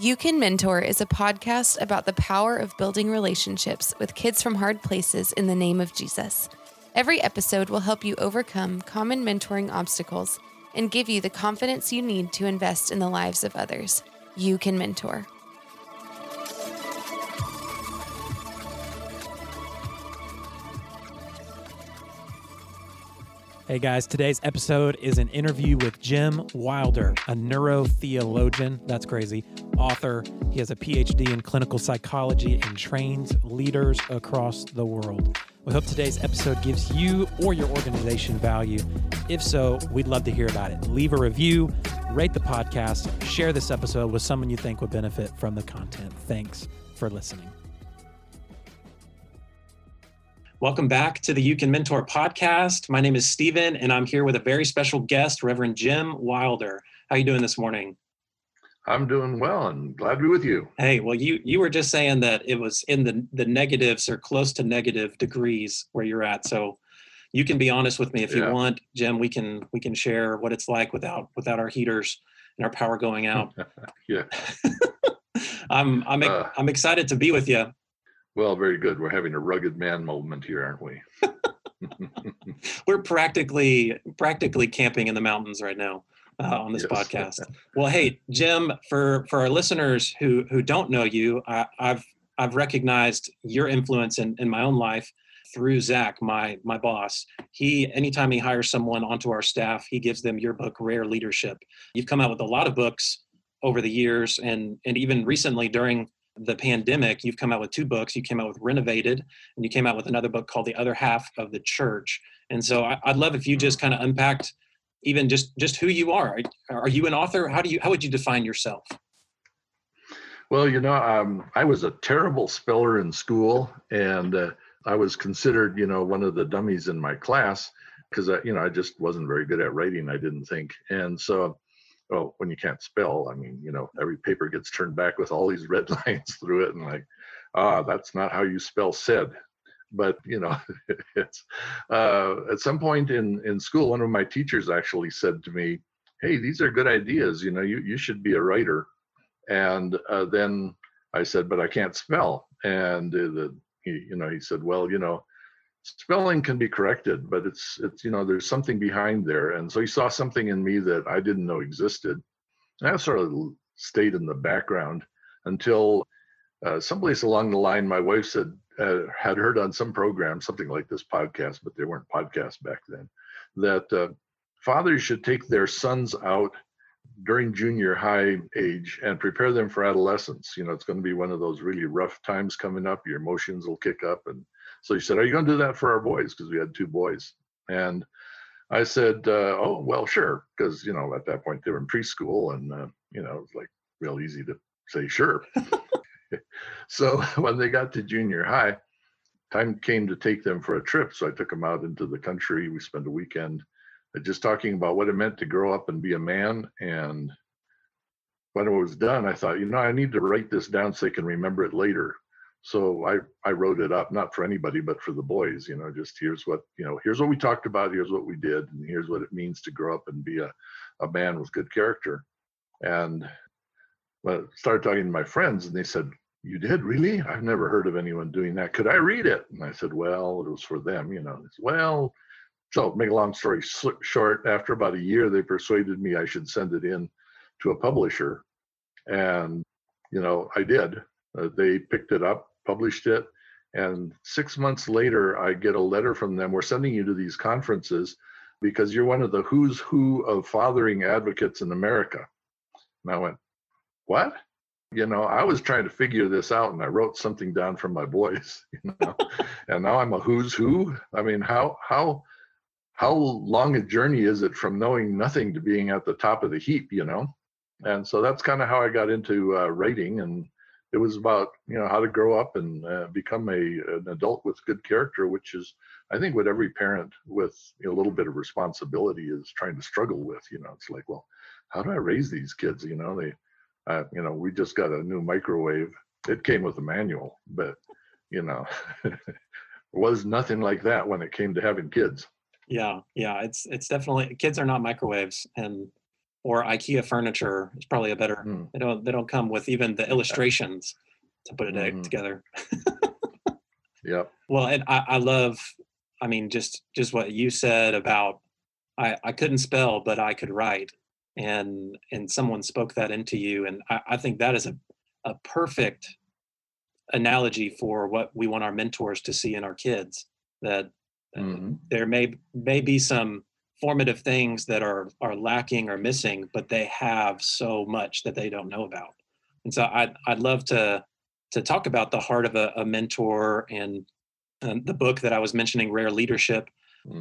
You Can Mentor is a podcast about the power of building relationships with kids from hard places in the name of Jesus. Every episode will help you overcome common mentoring obstacles and give you the confidence you need to invest in the lives of others. You Can Mentor. Hey guys, today's episode is an interview with Jim Wilder, a neurotheologian. That's crazy. Author. He has a PhD in clinical psychology and trains leaders across the world. We hope today's episode gives you or your organization value. If so, we'd love to hear about it. Leave a review, rate the podcast, share this episode with someone you think would benefit from the content. Thanks for listening. Welcome back to the You Can Mentor podcast. My name is Stephen, and I'm here with a very special guest, Reverend Jim Wilder. How are you doing this morning? I'm doing well and glad to be with you. Hey, well, you you were just saying that it was in the the negatives or close to negative degrees where you're at. So you can be honest with me if yeah. you want, Jim. We can we can share what it's like without without our heaters and our power going out. yeah. I'm I'm uh, I'm excited to be with you. Well, very good. We're having a rugged man moment here, aren't we? We're practically practically camping in the mountains right now uh, on this yes. podcast. Well, hey, Jim, for for our listeners who who don't know you, I, have I've recognized your influence in, in my own life through Zach, my my boss. He anytime he hires someone onto our staff, he gives them your book, Rare Leadership. You've come out with a lot of books over the years, and and even recently during the pandemic, you've come out with two books. You came out with Renovated, and you came out with another book called The Other Half of the Church. And so I, would love if you just kind of unpacked even just just who you are. Are you an author? How do you how would you define yourself? Well, you know, um, I was a terrible speller in school, and uh, I was considered, you know, one of the dummies in my class because I, you know, I just wasn't very good at writing. I didn't think, and so well, when you can't spell, I mean, you know, every paper gets turned back with all these red lines through it, and like, ah, that's not how you spell said. But you know, it's uh, at some point in in school, one of my teachers actually said to me, "Hey, these are good ideas. You know, you you should be a writer." And uh, then I said, "But I can't spell." And uh, the he, you know, he said, "Well, you know." spelling can be corrected but it's it's you know there's something behind there and so he saw something in me that i didn't know existed and i sort of stayed in the background until uh, someplace along the line my wife said uh, had heard on some program something like this podcast but they weren't podcasts back then that uh, fathers should take their sons out during junior high age and prepare them for adolescence you know it's going to be one of those really rough times coming up your emotions will kick up and so he said, Are you going to do that for our boys? Because we had two boys. And I said, uh, Oh, well, sure. Because, you know, at that point they were in preschool and, uh, you know, it was like real easy to say, Sure. so when they got to junior high, time came to take them for a trip. So I took them out into the country. We spent a weekend uh, just talking about what it meant to grow up and be a man. And when it was done, I thought, you know, I need to write this down so they can remember it later so I, I wrote it up, not for anybody, but for the boys, you know, just here's what, you know, here's what we talked about, here's what we did, and here's what it means to grow up and be a, a man with good character. And when I started talking to my friends and they said, you did really? I've never heard of anyone doing that. Could I read it? And I said, well, it was for them, you know. Said, well, so make a long story short, after about a year, they persuaded me I should send it in to a publisher. And, you know, I did. Uh, they picked it up published it. And six months later, I get a letter from them. We're sending you to these conferences because you're one of the who's who of fathering advocates in America. And I went, What? You know, I was trying to figure this out and I wrote something down from my boys, you know, and now I'm a who's who. I mean, how, how, how long a journey is it from knowing nothing to being at the top of the heap, you know? And so that's kind of how I got into uh, writing and it was about you know how to grow up and uh, become a an adult with good character which is i think what every parent with a little bit of responsibility is trying to struggle with you know it's like well how do i raise these kids you know they uh, you know we just got a new microwave it came with a manual but you know was nothing like that when it came to having kids yeah yeah it's it's definitely kids are not microwaves and or IKEA furniture is probably a better. Mm. They don't they don't come with even the illustrations to put it Mhm. together. Yep. Well, and I, I love, I mean, just just what you said about I, I couldn't spell, but I could write, and and someone spoke that into you, and I, I think that is a a perfect analogy for what we want our mentors to see in our kids. That uh, Mhm. there may may be some formative things that are are lacking or missing, but they have so much that they don't know about. And so I'd I'd love to to talk about the heart of a, a mentor and um, the book that I was mentioning, Rare Leadership.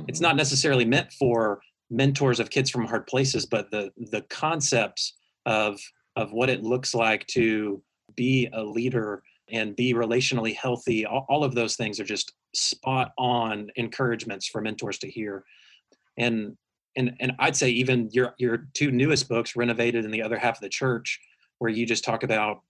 It's Mhm. not necessarily meant for mentors of kids from hard places, but the the concepts of of what it looks like to be a leader and be relationally healthy. All, all of those things are just spot on encouragements for mentors to hear. And and and I'd say even your your two newest books, Renovated and the Other Half of the Church, where you just talk about.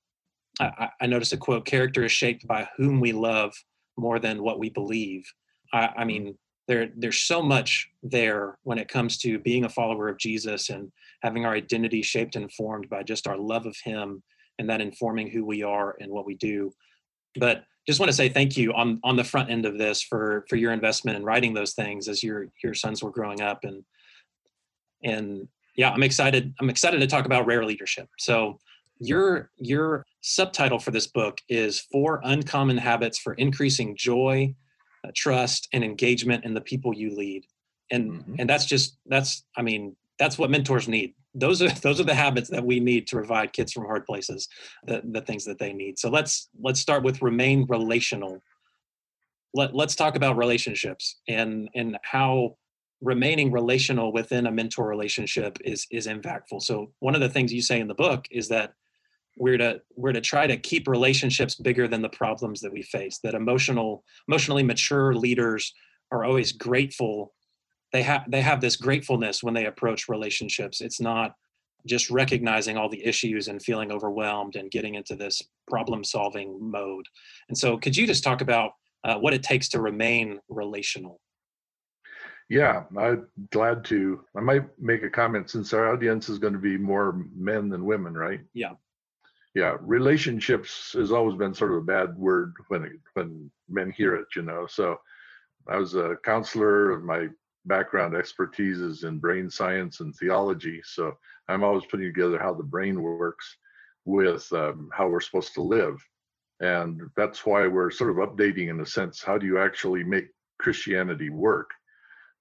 I, I- I noticed a quote: "Character is shaped by whom we love more than what we believe." I, I mm-hmm. mean, there there's so much there when it comes to being a follower of Jesus and having our identity shaped and formed by just our love of Him and that informing who we are and what we do. But just want to say thank you on on the front end of this for for your investment in writing those things as your your sons were growing up and and yeah i'm excited i'm excited to talk about rare leadership so your your subtitle for this book is four uncommon habits for increasing joy trust and engagement in the people you lead. And Mhm. and that's just that's i mean that's what mentors need. Those are those are the habits that we need to provide kids from hard places the, the things that they need. So let's let's start with remain relational. Let, let's talk about relationships and and how remaining relational within a mentor relationship is is impactful. So one of the things you say in the book is that we're to we're to try to keep relationships bigger than the problems that we face that emotional emotionally mature leaders are always grateful they have they have this gratefulness when they approach relationships it's not just recognizing all the issues and feeling overwhelmed and getting into this problem solving mode and so could you just talk about uh, what it takes to remain relational Yeah, I'm glad to. I might make a comment since our audience is going to be more men than women, right? Yeah. Yeah, relationships has always been sort of a bad word when when men hear it, you know. So I was a counselor. My background expertise is in brain science and theology. So I'm always putting together how the brain works with um, how we're supposed to live. And that's why we're sort of updating in a sense how do you actually make Christianity work?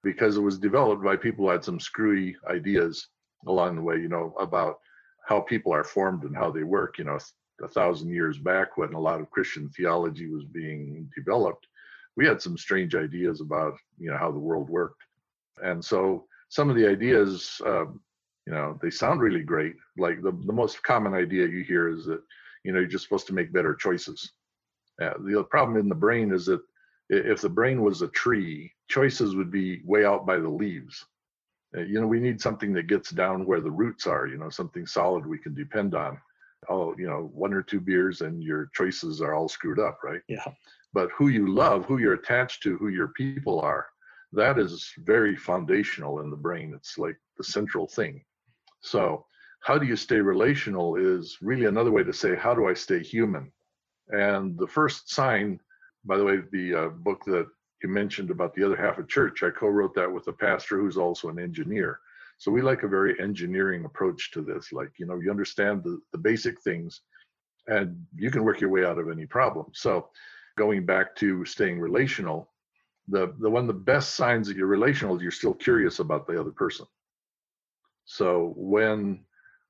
Because it was developed by people who had some screwy ideas along the way, you know, about how people are formed and how they work. You know, a thousand years back when a lot of Christian theology was being developed, we had some strange ideas about, you know, how the world worked. And so some of the ideas, um, you know, they sound really great. Like the, the most common idea you hear is that, you know, you're just supposed to make better choices. Uh, the problem in the brain is that if the brain was a tree, choices would be way out by the leaves. Uh, you know, we need something that gets down where the roots are, you know, something solid we can depend on. Oh, you know, one or two beers and your choices are all screwed up, right? yeah but who you love, who you're attached to, who your people are, that is very foundational in the brain. It's like the central thing. So, how do you stay relational is really another way to say, how do I stay human? And the first sign, by the way, the uh, book that you mentioned about the other half of church, I co wrote that with a pastor who's also an engineer. So, we like a very engineering approach to this. Like, you know, you understand the, the basic things and you can work your way out of any problem. So, going back to staying relational, the the one of the best signs that you're relational is you're still curious about the other person. So when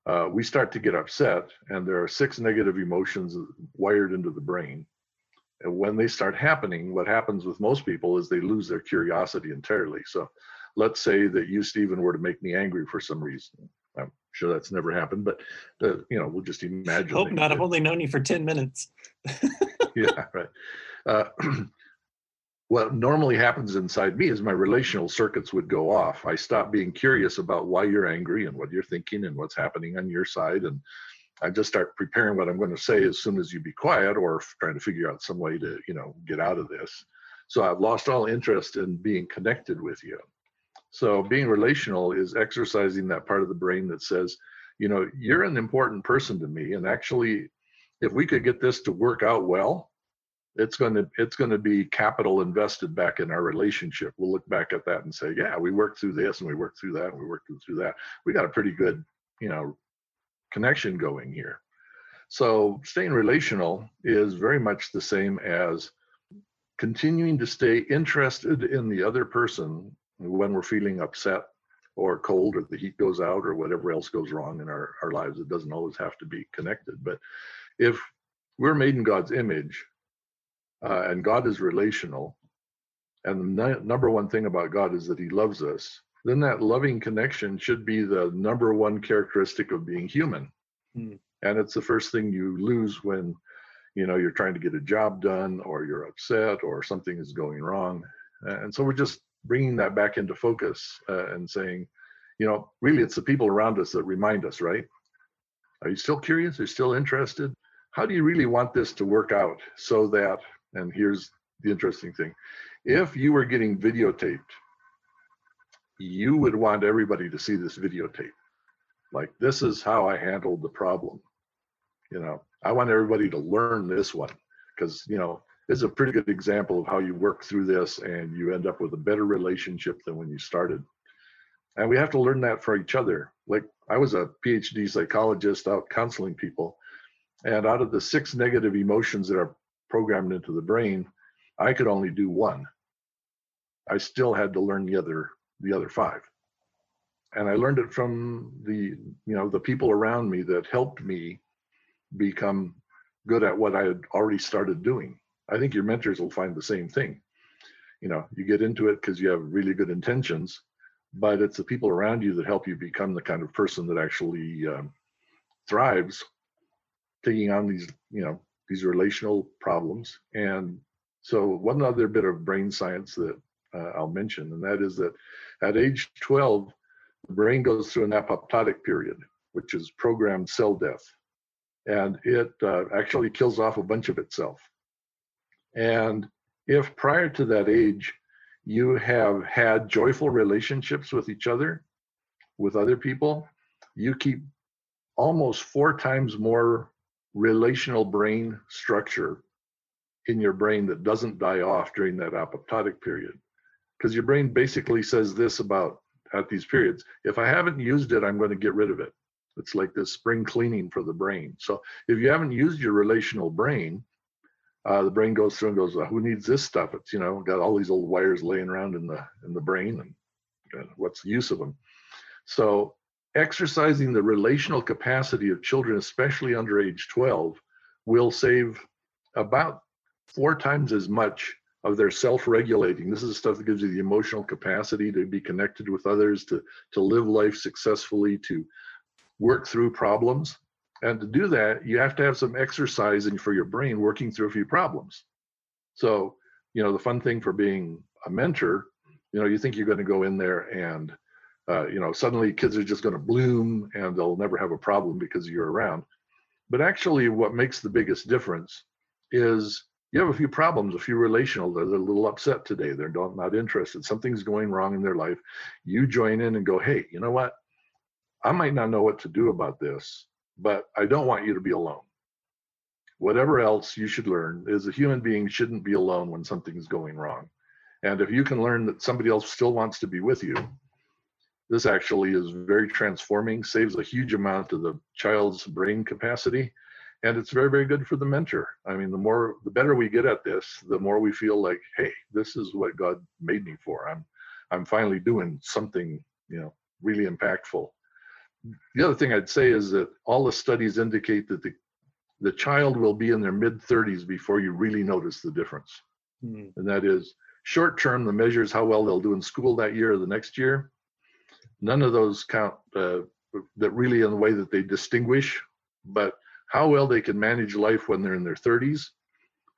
uh, we start to get upset, and there are six negative emotions wired into the brain, when they start happening, what happens with most people is they lose their curiosity entirely. So let's say that you, Stephen, were to make me angry for some reason. I'm sure that's never happened, but uh, you know, we'll just imagine. hope not did i've only known you for 10 minutes yeah, right. Uh, what normally happens inside me is my relational circuits would go off. I stop being curious about why you're angry and what you're thinking and what's happening on your side. And I just start preparing what I'm going to say as soon as you be quiet or trying to figure out some way to, you know, get out of this. So I've lost all interest in being connected with you. So being relational is exercising that part of the brain that says, you know, you're an important person to me. And actually, if we could get this to work out well, it's going to it's going to be capital invested back in our relationship. We'll look back at that and say, yeah, we worked through this and we worked through that and we worked through that. We got a pretty good, you know, connection going here. So staying relational is very much the same as continuing to stay interested in the other person when we're feeling upset or cold or the heat goes out or whatever else goes wrong in our, our lives. It doesn't always have to be connected. But if we're made in God's image uh, and God is relational, and the number one thing about God is that he loves us, then that loving connection should be the number one characteristic of being human. Hmm. And it's the first thing you lose when you know you're trying to get a job done or you're upset or something is going wrong. And so we're just bringing that back into focus uh, and saying, you know, really it's the people around us that remind us, right? Are you still curious? Are you still interested? How do you really want this to work out so that, and here's the interesting thing if you were getting videotaped, you would want everybody to see this videotape. Like, this is how I handled the problem. You know, I want everybody to learn this one because, you know, is a pretty good example of how you work through this and you end up with a better relationship than when you started. And we have to learn that for each other. Like I was a PhD psychologist out counseling people, and out of the six negative emotions that are programmed into the brain, I could only do one. I still had to learn the other the other five. And I learned it from the you know the people around me that helped me become good at what I had already started doing. I think your mentors will find the same thing. You know, you get into it because you have really good intentions, but it's the people around you that help you become the kind of person that actually um, thrives taking on these, you know, these relational problems. And so, one other bit of brain science that uh, I'll mention, and that is that at age 12, the brain goes through an apoptotic period, which is programmed cell death. And it uh, actually kills off a bunch of itself. And if prior to that age, you have had joyful relationships with each other, with other people, you keep almost four times more relational brain structure in your brain that doesn't die off during that apoptotic period. Because your brain basically says this about at these periods if I haven't used it, I'm going to get rid of it. It's like this spring cleaning for the brain. So if you haven't used your relational brain, uh, the brain goes through and goes, well, "Who needs this stuff?" It's you know got all these old wires laying around in the in the brain, and uh, what's the use of them? So exercising the relational capacity of children, especially under age 12, will save about four times as much of their self-regulating. This is the stuff that gives you the emotional capacity to be connected with others, to to live life successfully, to work through problems. And to do that, you have to have some exercising for your brain working through a few problems. So, you know, the fun thing for being a mentor, you know, you think you're going to go in there and, uh, you know, suddenly kids are just going to bloom and they'll never have a problem because you're around. But actually, what makes the biggest difference is you have a few problems, a few relational. They're, they're a little upset today. They're not, not interested. Something's going wrong in their life. You join in and go, hey, you know what? I might not know what to do about this, but I don't want you to be alone. Whatever else you should learn is a human being shouldn't be alone when something's going wrong. And if you can learn that somebody else still wants to be with you, this actually is very transforming, saves a huge amount of the child's brain capacity, and it's very, very good for the mentor. I mean, the more, the better we get at this, the more we feel like, hey, this is what God made me for. I'm, I'm finally doing something, you know, really impactful the other thing I'd say is that all the studies indicate that the the child will be in their mid 30s before you really notice the difference. Mm. And that is short term, the measures how well they'll do in school that year or the next year. None of those count uh, that really in the way that they distinguish, but how well they can manage life when they're in their 30s,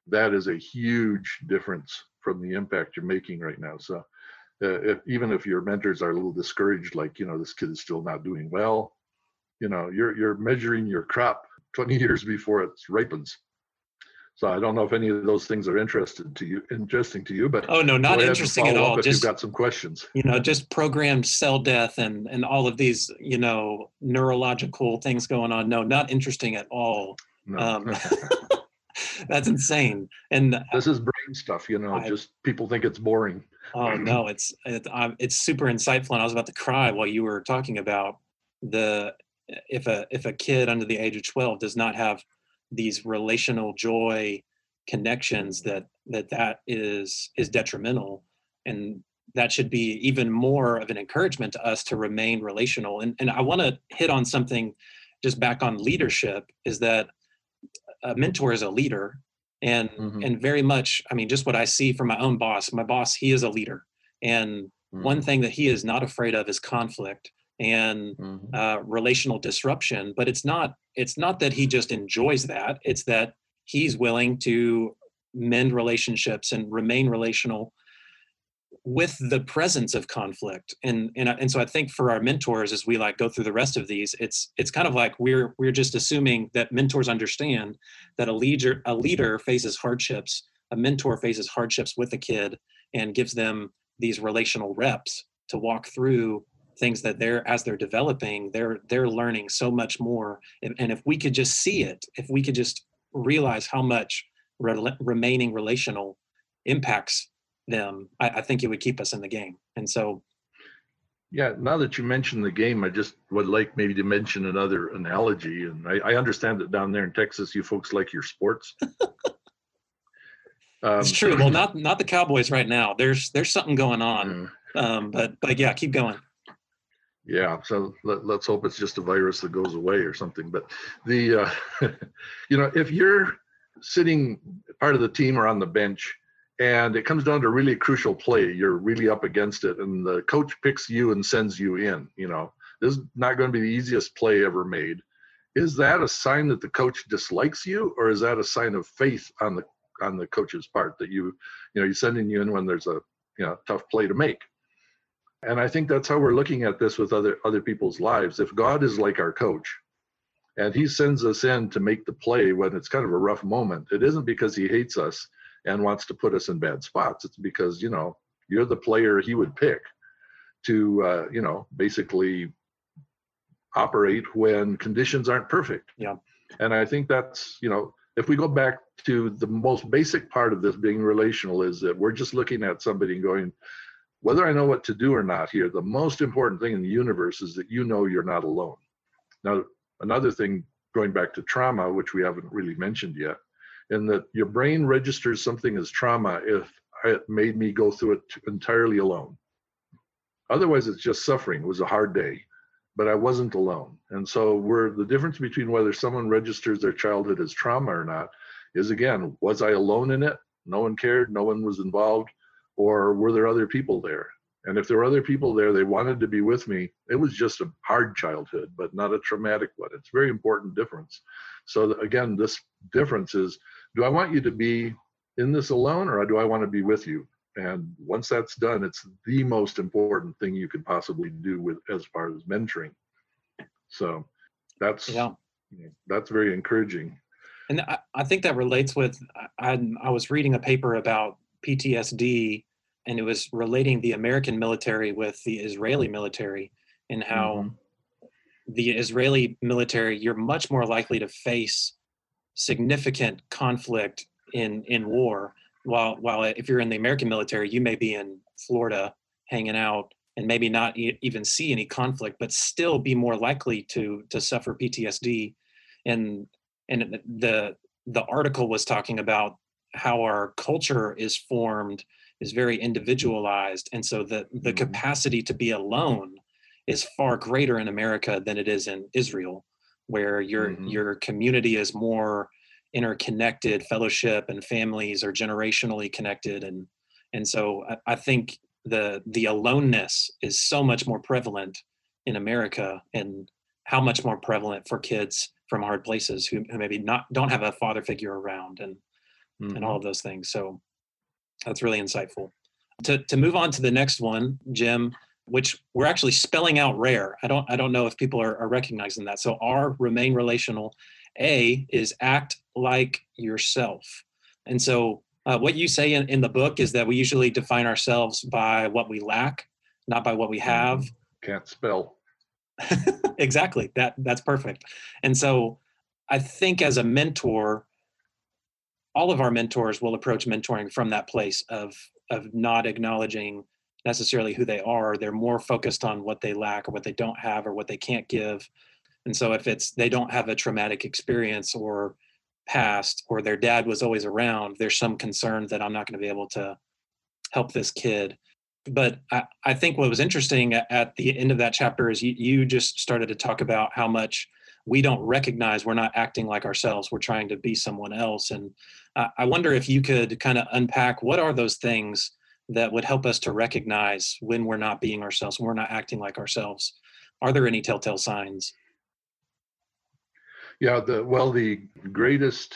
that is a huge difference from the impact you're making right now. So uh, if, even if your mentors are a little discouraged, like you know this kid is still not doing well, you know you're you're measuring your crop 20 years before it ripens. So I don't know if any of those things are interested to you, interesting to you, but oh no, not interesting at all. If just, you've got some questions, you know, just programmed cell death and and all of these, you know, neurological things going on. No, not interesting at all. No. Um, that's insane. And this is brain stuff, you know. I, just people think it's boring. Oh no, it's it, it's super insightful. And I was about to cry while you were talking about the if a if a kid under the age of 12 does not have these relational joy connections that that that is is detrimental and that should be even more of an encouragement to us to remain relational and and i want to hit on something just back on leadership is that a mentor is a leader and mm-hmm. and very much i mean just what i see from my own boss my boss he is a leader and mm-hmm. one thing that he is not afraid of is conflict and mm-hmm. uh, relational disruption but it's not it's not that he just enjoys that it's that he's willing to mend relationships and remain relational with the presence of conflict and and and so i think for our mentors as we like go through the rest of these it's it's kind of like we're we're just assuming that mentors understand that a leader a leader faces hardships a mentor faces hardships with a kid and gives them these relational reps to walk through things that they're as they're developing they're they're learning so much more and, and if we could just see it if we could just realize how much re- remaining relational impacts them I, I think it would keep us in the game and so yeah, now that you mentioned the game, I just would like maybe to mention another analogy. And I, I understand that down there in Texas, you folks like your sports. um, it's true. Well, not not the Cowboys right now. There's there's something going on. Um, but but yeah, keep going yeah so let, us hope it's just a virus that goes away or something but the uh, you know if you're sitting part of the team or on the bench and it comes down to really crucial play you're really up against it and the coach picks you and sends you in you know this is not going to be the easiest play ever made. Is that a sign that the coach dislikes you or is that a sign of faith on the on the coach's part that you you know he's sending you in when there's a you know tough play to make and i think that's how we're looking at this with other other people's lives. If god is like our coach and he sends us in to make the play when it's kind of a rough moment it isn't because he hates us and wants to put us in bad spots. It's because you know you're the player he would pick to uh, you know basically operate when conditions aren't perfect. Yeah. And i think that's you know if we go back to the most basic part of this being relational is that we're just looking at somebody and going whether I know what to do or not here, the most important thing in the universe is that you know you're not alone. Now, another thing going back to trauma, which we haven't really mentioned yet, in that your brain registers something as trauma if it made me go through it entirely alone. Otherwise, it's just suffering. It was a hard day, but I wasn't alone. And so, we're the difference between whether someone registers their childhood as trauma or not is again, was I alone in it? No one cared, no one was involved or were there other people there? And if there were other people there, they wanted to be with me. It was just a hard childhood, but not a traumatic one. It's a very important difference. So again, this difference is, do I want you to be in this alone or do I want to be with you? And once that's done, it's the most important thing you could possibly do with as far as mentoring. So that's yeah. that's very encouraging. And I, I think that relates with I, I was reading a paper about PTSD, and it was relating the American military with the Israeli military and how mm-hmm. the Israeli military, you're much more likely to face significant conflict in in war. While while if you're in the American military, you may be in Florida hanging out and maybe not e- even see any conflict, but still be more likely to to suffer PTSD. And and the the article was talking about how our culture is formed is very individualized and so the the mm-hmm. capacity to be alone is far greater in america than it is in israel where your mm-hmm. your community is more interconnected fellowship and families are generationally connected and and so I, I think the the aloneness is so much more prevalent in america and how much more prevalent for kids from hard places who, who maybe not don't have a father figure around and mm-hmm. and all of those things. So that's really insightful. To to move on to the next one, Jim, which we're actually spelling out rare. I don't I don't know if people are, are recognizing that. So R remain relational. A is act like yourself. And so, uh, what you say in, in the book is that we usually define ourselves by what we lack, not by what we have. Mm-hmm. Can't spell. exactly. That that's perfect. And so, I think as a mentor, all of our mentors will approach mentoring from that place of of not acknowledging necessarily who they are. They're more focused on what they lack or what they don't have or what they can't give. And so if it's they don't have a traumatic experience or past or their dad was always around there's some concern that i'm not going to be able to help this kid. But I, I think what was interesting at, the end of that chapter is you, you just started to talk about how much we don't recognize we're not acting like ourselves we're trying to be someone else and I wonder if you could kind of unpack what are those things that would help us to recognize when we're not being ourselves, when we're not acting like ourselves. Are there any telltale signs? Yeah, the well, the greatest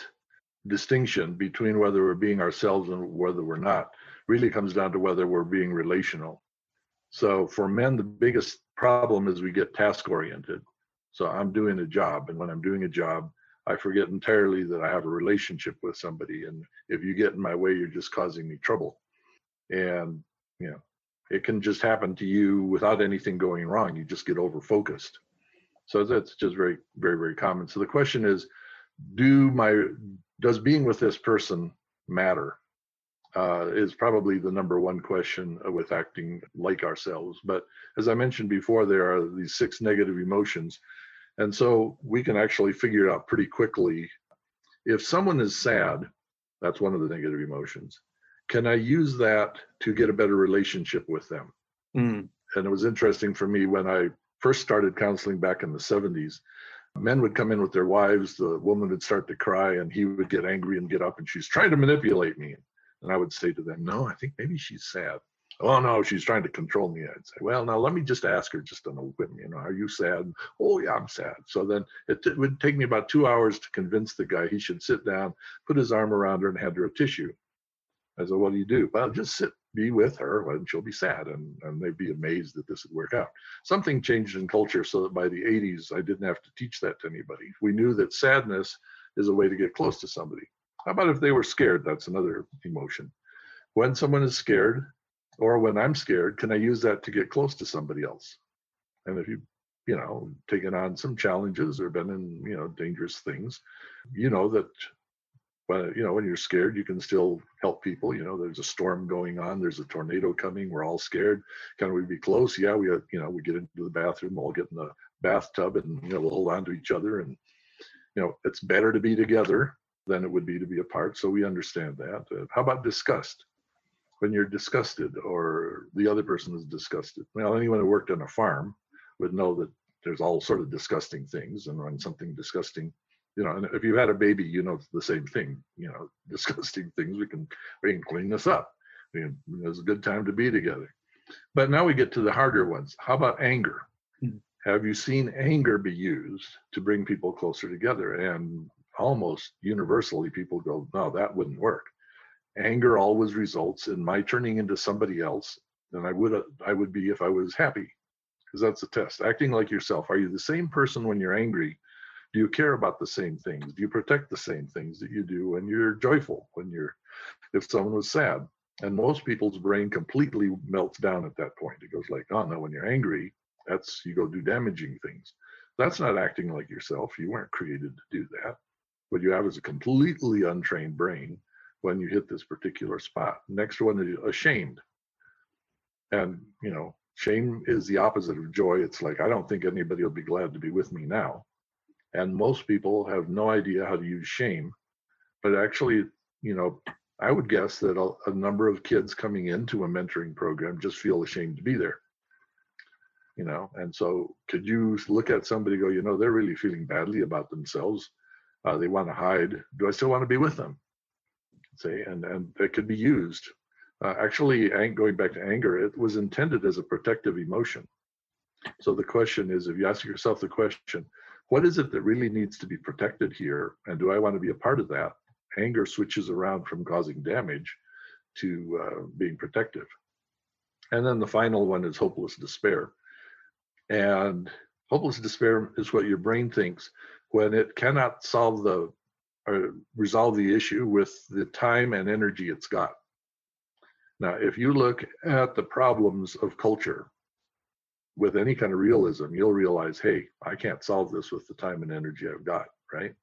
distinction between whether we're being ourselves and whether we're not really comes down to whether we're being relational. So for men, the biggest problem is we get task oriented. So I'm doing a job, and when I'm doing a job, I forget entirely that I have a relationship with somebody. And if you get in my way, you're just causing me trouble. And, you know, it can just happen to you without anything going wrong. You just get over focused. So that's just very, very, very common. So the question is, do my, does being with this person matter? Uh, is probably the number one question with acting like ourselves. But as I mentioned before, there are these six negative emotions and so we can actually figure it out pretty quickly. If someone is sad, that's one of the negative emotions. Can I use that to get a better relationship with them? Mm. And it was interesting for me when I first started counseling back in the 70s. Men would come in with their wives, the woman would start to cry, and he would get angry and get up, and she's trying to manipulate me. And I would say to them, No, I think maybe she's sad oh no, she's trying to control me. I'd say, well, now let me just ask her just on a whim, you know, are you sad? Oh yeah, I'm sad. So then it, t- would take me about two hours to convince the guy he should sit down, put his arm around her and hand her a tissue. I said, what do you do? Well, just sit, be with her and she'll be sad. And, and they'd be amazed that this would work out. Something changed in culture so that by the 80s, I didn't have to teach that to anybody. We knew that sadness is a way to get close to somebody. How about if they were scared? That's another emotion. When someone is scared, or when i'm scared can i use that to get close to somebody else? And if you you know taken on some challenges or been in you know dangerous things you know that when you know when you're scared you can still help people you know there's a storm going on there's a tornado coming we're all scared can we be close? Yeah we you know we get into the bathroom we'll get in the bathtub and you know we'll hold on to each other and you know it's better to be together than it would be to be apart so we understand that. Uh, how about disgust when you're disgusted or the other person is disgusted. Well, anyone who worked on a farm would know that there's all sort of disgusting things, and when something disgusting, you know, and if you've had a baby, you know the same thing. You know, disgusting things. We can we can clean this up. I mean, it's a good time to be together. But now we get to the harder ones. How about anger? Mm-hmm. Have you seen anger be used to bring people closer together? And almost universally, people go, "No, that wouldn't work." Anger always results in my turning into somebody else than I would I would be if I was happy. Because that's the test. Acting like yourself. Are you the same person when you're angry? Do you care about the same things? Do you protect the same things that you do when you're joyful? When you're if someone was sad? And most people's brain completely melts down at that point. It goes like, oh no, when you're angry, that's you go do damaging things. That's not acting like yourself. You weren't created to do that. What you have is a completely untrained brain when you hit this particular spot. Next one is ashamed. And, you know, shame is the opposite of joy. It's like, I don't think anybody will be glad to be with me now. And most people have no idea how to use shame. But actually, you know, I would guess that a, a number of kids coming into a mentoring program just feel ashamed to be there. You know, and so could you look at somebody go, you know, they're really feeling badly about themselves. Uh, they want to hide. Do I still want to be with them? Say, and and that could be used. Uh, actually, going back to anger, it was intended as a protective emotion. So the question is, if you ask yourself the question, what is it that really needs to be protected here, and do I want to be a part of that? Anger switches around from causing damage to uh, being protective. And then the final one is hopeless despair. And hopeless despair is what your brain thinks when it cannot solve the or resolve the issue with the time and energy it's got. Now, if you look at the problems of culture with any kind of realism, you'll realize, hey, I can't solve this with the time and energy I've got, right?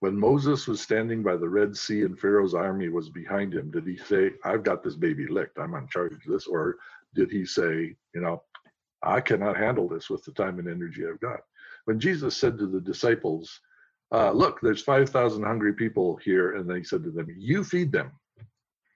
When Moses was standing by the Red Sea and Pharaoh's army was behind him, did he say, I've got this baby licked, I'm in charge of this? Or did he say, you know, I cannot handle this with the time and energy I've got? When Jesus said to the disciples, uh, look, there's 5,000 hungry people here. And then he said to them, you feed them.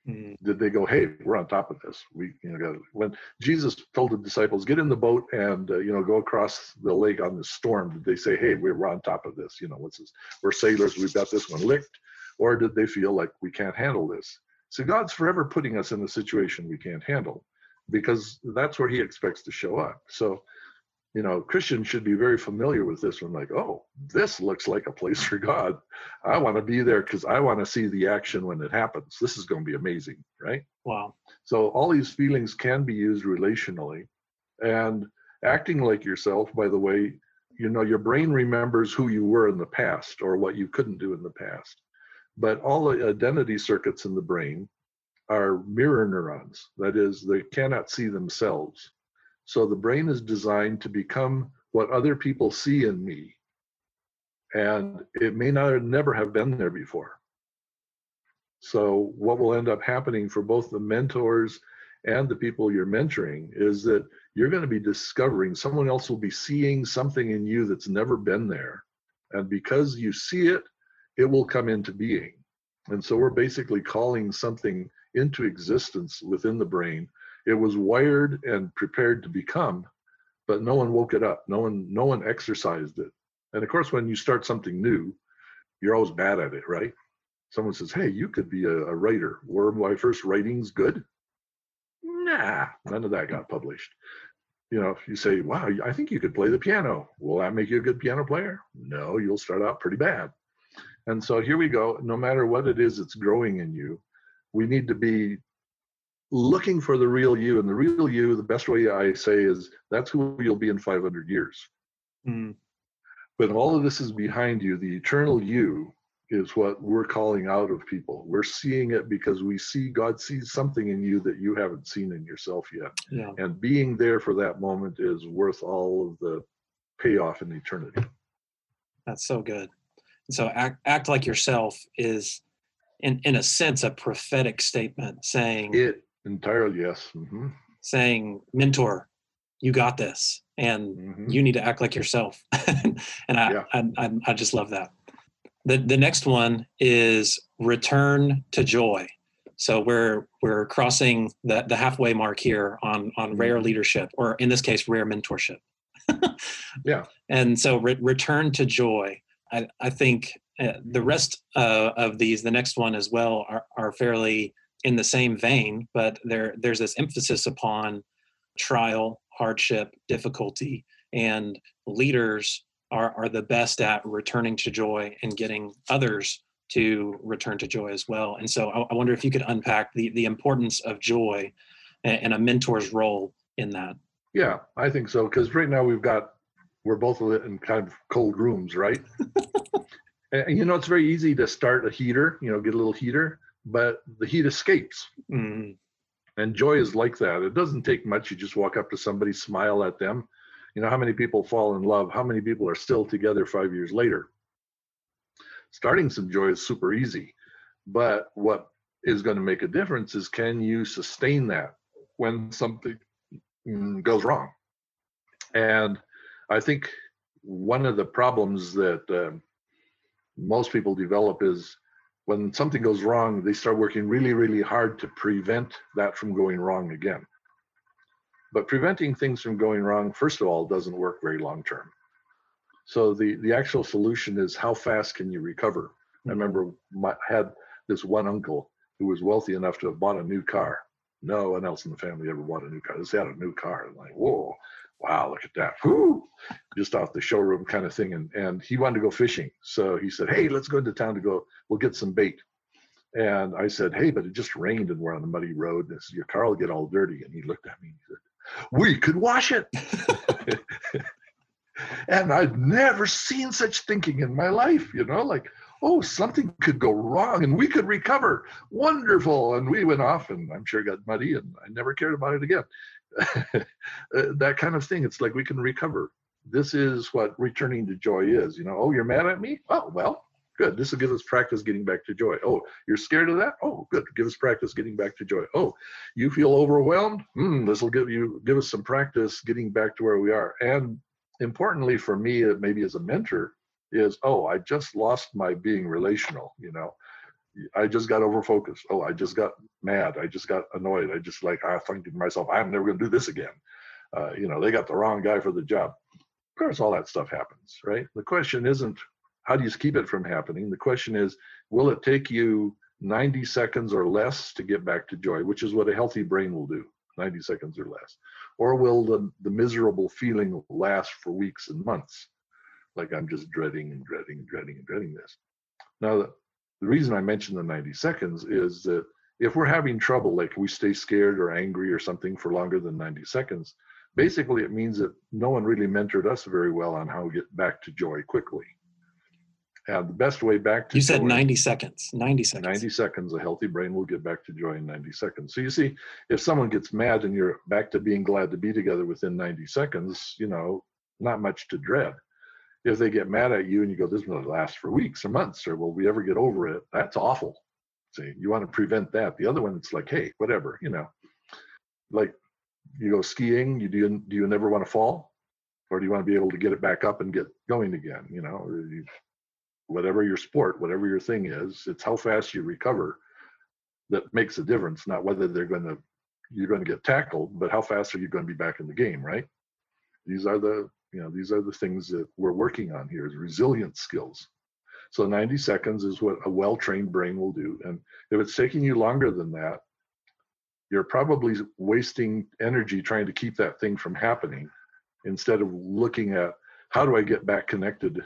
Mm. Did they go, hey, we're on top of this? We, you know, when Jesus told the disciples, get in the boat and, uh, you know, go across the lake on the storm, did they say, hey, we're on top of this? You know, what's this? We're sailors, we've got this one licked. Or did they feel like we can't handle this? So God's forever putting us in a situation we can't handle because that's where he expects to show up. So you know, Christians should be very familiar with this one. Like, oh, this looks like a place for God. I want to be there because I want to see the action when it happens. This is going to be amazing, right? Wow. So all these feelings can be used relationally, and acting like yourself. By the way, you know, your brain remembers who you were in the past or what you couldn't do in the past, but all the identity circuits in the brain are mirror neurons. That is, they cannot see themselves so the brain is designed to become what other people see in me. And it may not never have been there before. So what will end up happening for both the mentors and the people you're mentoring is that you're going to be discovering someone else will be seeing something in you that's never been there. And because you see it, it will come into being. And so we're basically calling something into existence within the brain it was wired and prepared to become but no one woke it up. No one no one exercised it. And of course when you start something new you're always bad at it right? Someone says hey you could be a, a writer. Were my first writings good? Nah none of that got published. You know you say wow i think you could play the piano. Will that make you a good piano player? No you'll start out pretty bad. And so here we go. No matter what it is that's growing in you we need to be looking for the real you and the real you the best way i say is that's who you'll be in 500 years. Mm. but all of this is behind you. The eternal you is what we're calling out of people. We're seeing it because we see god sees something in you that you haven't seen in yourself yet. Yeah. and being there for that moment is worth all of the payoff in eternity. That's so good. So act, act like yourself is in, in a sense a prophetic statement saying it Entirely, yes. Mm-hmm. Saying, mentor, you got this, and mm-hmm. you need to act like yourself. and I, yeah. I, I, I just love that. The the next one is return to joy. So we're we're crossing the the halfway mark here on on rare mm-hmm. leadership, or in this case, rare mentorship. yeah. And so re- return to joy. I I think uh, the rest uh, of these, the next one as well, are are fairly in the same vein, but there there's this emphasis upon trial, hardship, difficulty, and leaders are are the best at returning to joy and getting others to return to joy as well. And so I, I wonder if you could unpack the the importance of joy and, and a mentor's role in that. Yeah, I think so. Because right now we've got we're both in kind of cold rooms, right? and you know, it's very easy to start a heater. You know, get a little heater but the heat escapes. Mm. And joy is like that. It doesn't take much. You just walk up to somebody, smile at them. You know, how many people fall in love? How many people are still together five years later? Starting some joy is super easy. But what is going to make a difference is can you sustain that when something mm, goes wrong? And I think one of the problems that uh, most people develop is when something goes wrong, they start working really, really hard to prevent that from going wrong again. But preventing things from going wrong, first of all, doesn't work very long term. So the the actual solution is how fast can you recover? I mm-hmm. remember my, I had this one uncle who was wealthy enough to have bought a new car. No one else in the family ever bought a new car. They had a new car. I'm like, whoa, wow, look at that. Whoo, just off the showroom kind of thing. And, and he wanted to go fishing. So he said, hey, let's go into town to go, we'll get some bait. And I said, hey, but it just rained and we're on a muddy road. And I said, your car will get all dirty. And he looked at me and he said, we could wash it. and I'd never seen such thinking in my life, you know, like, oh, something could go wrong and we could recover. Wonderful. And we went off and I'm sure got muddy and I never cared about it again. that kind of thing. It's like we can recover. This is what returning to joy is. You know, oh, you're mad at me? Oh, well, good. This will give us practice getting back to joy. Oh, you're scared of that? Oh, good. Give us practice getting back to joy. Oh, you feel overwhelmed? Hmm, this will give you give us some practice getting back to where we are. And importantly for me, maybe as a mentor, is oh, I just lost my being relational. You know, I just got over focused. Oh, I just got mad. I just got annoyed. I just like I think to myself, I'm never going to do this again. Uh, you know, they got the wrong guy for the job. Of course, all that stuff happens, right? The question isn't how do you keep it from happening? The question is, will it take you 90 seconds or less to get back to joy, which is what a healthy brain will do, 90 seconds or less? Or will the, the miserable feeling last for weeks and months? Like I'm just dreading and dreading and dreading and dreading this. Now, the, the reason I mention the 90 seconds is that if we're having trouble, like we stay scared or angry or something for longer than 90 seconds, basically it means that no one really mentored us very well on how to get back to joy quickly. And the best way back to you said 90 seconds 90 seconds 90 seconds a healthy brain will get back to joy in 90 seconds so you see if someone gets mad and you're back to being glad to be together within 90 seconds you know not much to dread if they get mad at you and you go this is going to last for weeks or months or will we ever get over it? That's awful. See you want to prevent that. The other one it's like hey whatever you know. Like you go skiing you do do you never want to fall? Or do you want to be able to get it back up and get going again you know? You, whatever your sport, whatever your thing is, it's how fast you recover that makes a difference, not whether they're going to you're going to get tackled, but how fast are you going to be back in the game, right? These are the you know these are the things that we're working on here is resilience skills. So 90 seconds is what a well-trained brain will do, and if it's taking you longer than that, you're probably wasting energy trying to keep that thing from happening instead of looking at how do I get back connected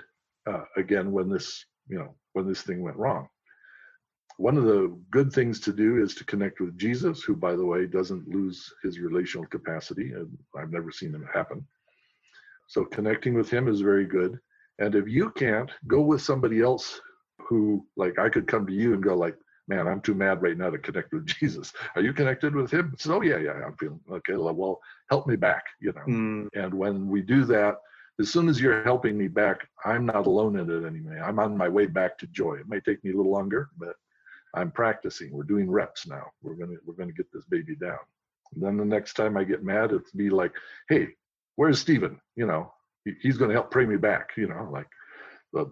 uh, again when this you know when this thing went wrong one of the good things to do is to connect with jesus who by the way doesn't lose his relational capacity and i've never seen him happen so connecting with him is very good and if you can't go with somebody else who like i could come to you and go like man i'm too mad right now to connect with jesus are you connected with him so oh yeah yeah i'm feeling okay well help me back you know mm. and when we do that as soon as you're helping me back, I'm not alone in it anymore. I'm on my way back to joy. It may take me a little longer, but I'm practicing. We're doing reps now. We're gonna we're gonna get this baby down. And then the next time I get mad, it's be like, hey, where's Stephen? You know, he, he's gonna help pray me back. You know, like,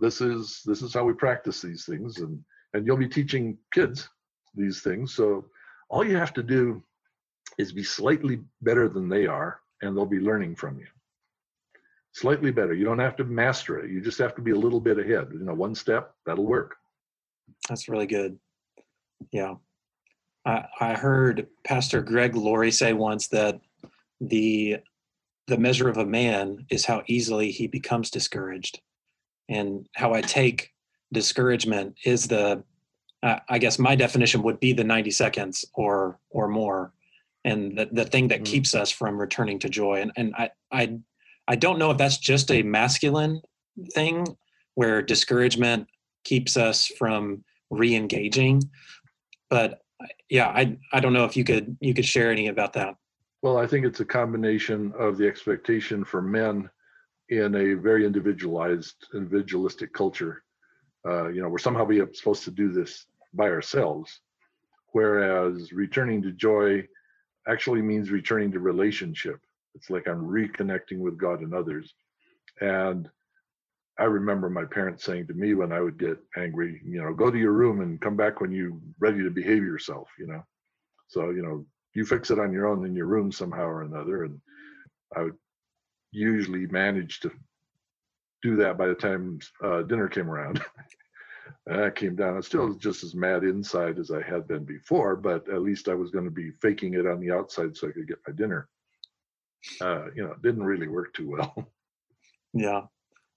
this is this is how we practice these things, and and you'll be teaching kids these things. So all you have to do is be slightly better than they are, and they'll be learning from you slightly better. You don't have to master it. You just have to be a little bit ahead. You know, one step, that'll work. That's really good. Yeah. I, I heard Pastor Greg Laurie say once that the the measure of a man is how easily he becomes discouraged. And how I take discouragement is the uh, I guess my definition would be the 90 seconds or or more and the, the thing that mm-hmm. keeps us from returning to joy and and I I I don't know if that's just a masculine thing where discouragement keeps us from re-engaging, but yeah, I I don't know if you could you could share any about that. Well, I think it's a combination of the expectation for men in a very individualized, individualistic culture. Uh, you know, we're somehow we supposed to do this by ourselves, whereas returning to joy actually means returning to relationship it's like I'm reconnecting with God and others. And I remember my parents saying to me when I would get angry, you know, go to your room and come back when you're ready to behave yourself, you know. So, you know, you fix it on your own in your room somehow or another. And I would usually manage to do that by the time uh, dinner came around. and I came down. I still was just as mad inside as I had been before, but at least I was going to be faking it on the outside so I could get my dinner uh, you know, it didn't really work too well. Yeah,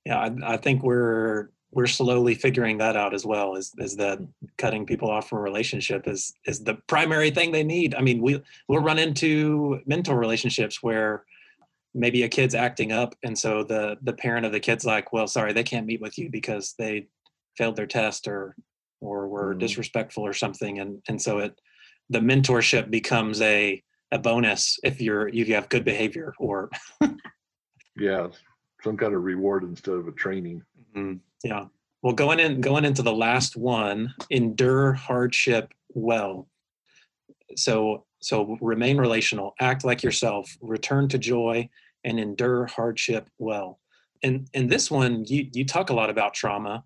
yeah, I, I think we're we're slowly figuring that out as well. Is is that cutting people off from a relationship is is the primary thing they need? I mean, we we'll run into mental relationships where maybe a kid's acting up and so the the parent of the kid's like well sorry they can't meet with you because they failed their test or or were mm. disrespectful or something and and so it the mentorship becomes a a bonus if you're if you have good behavior or yeah some kind of reward instead of a training mm-hmm. yeah. Well going in going into the last one endure hardship well. So so remain relational act like yourself return to joy and endure hardship well. And and this one you you talk a lot about trauma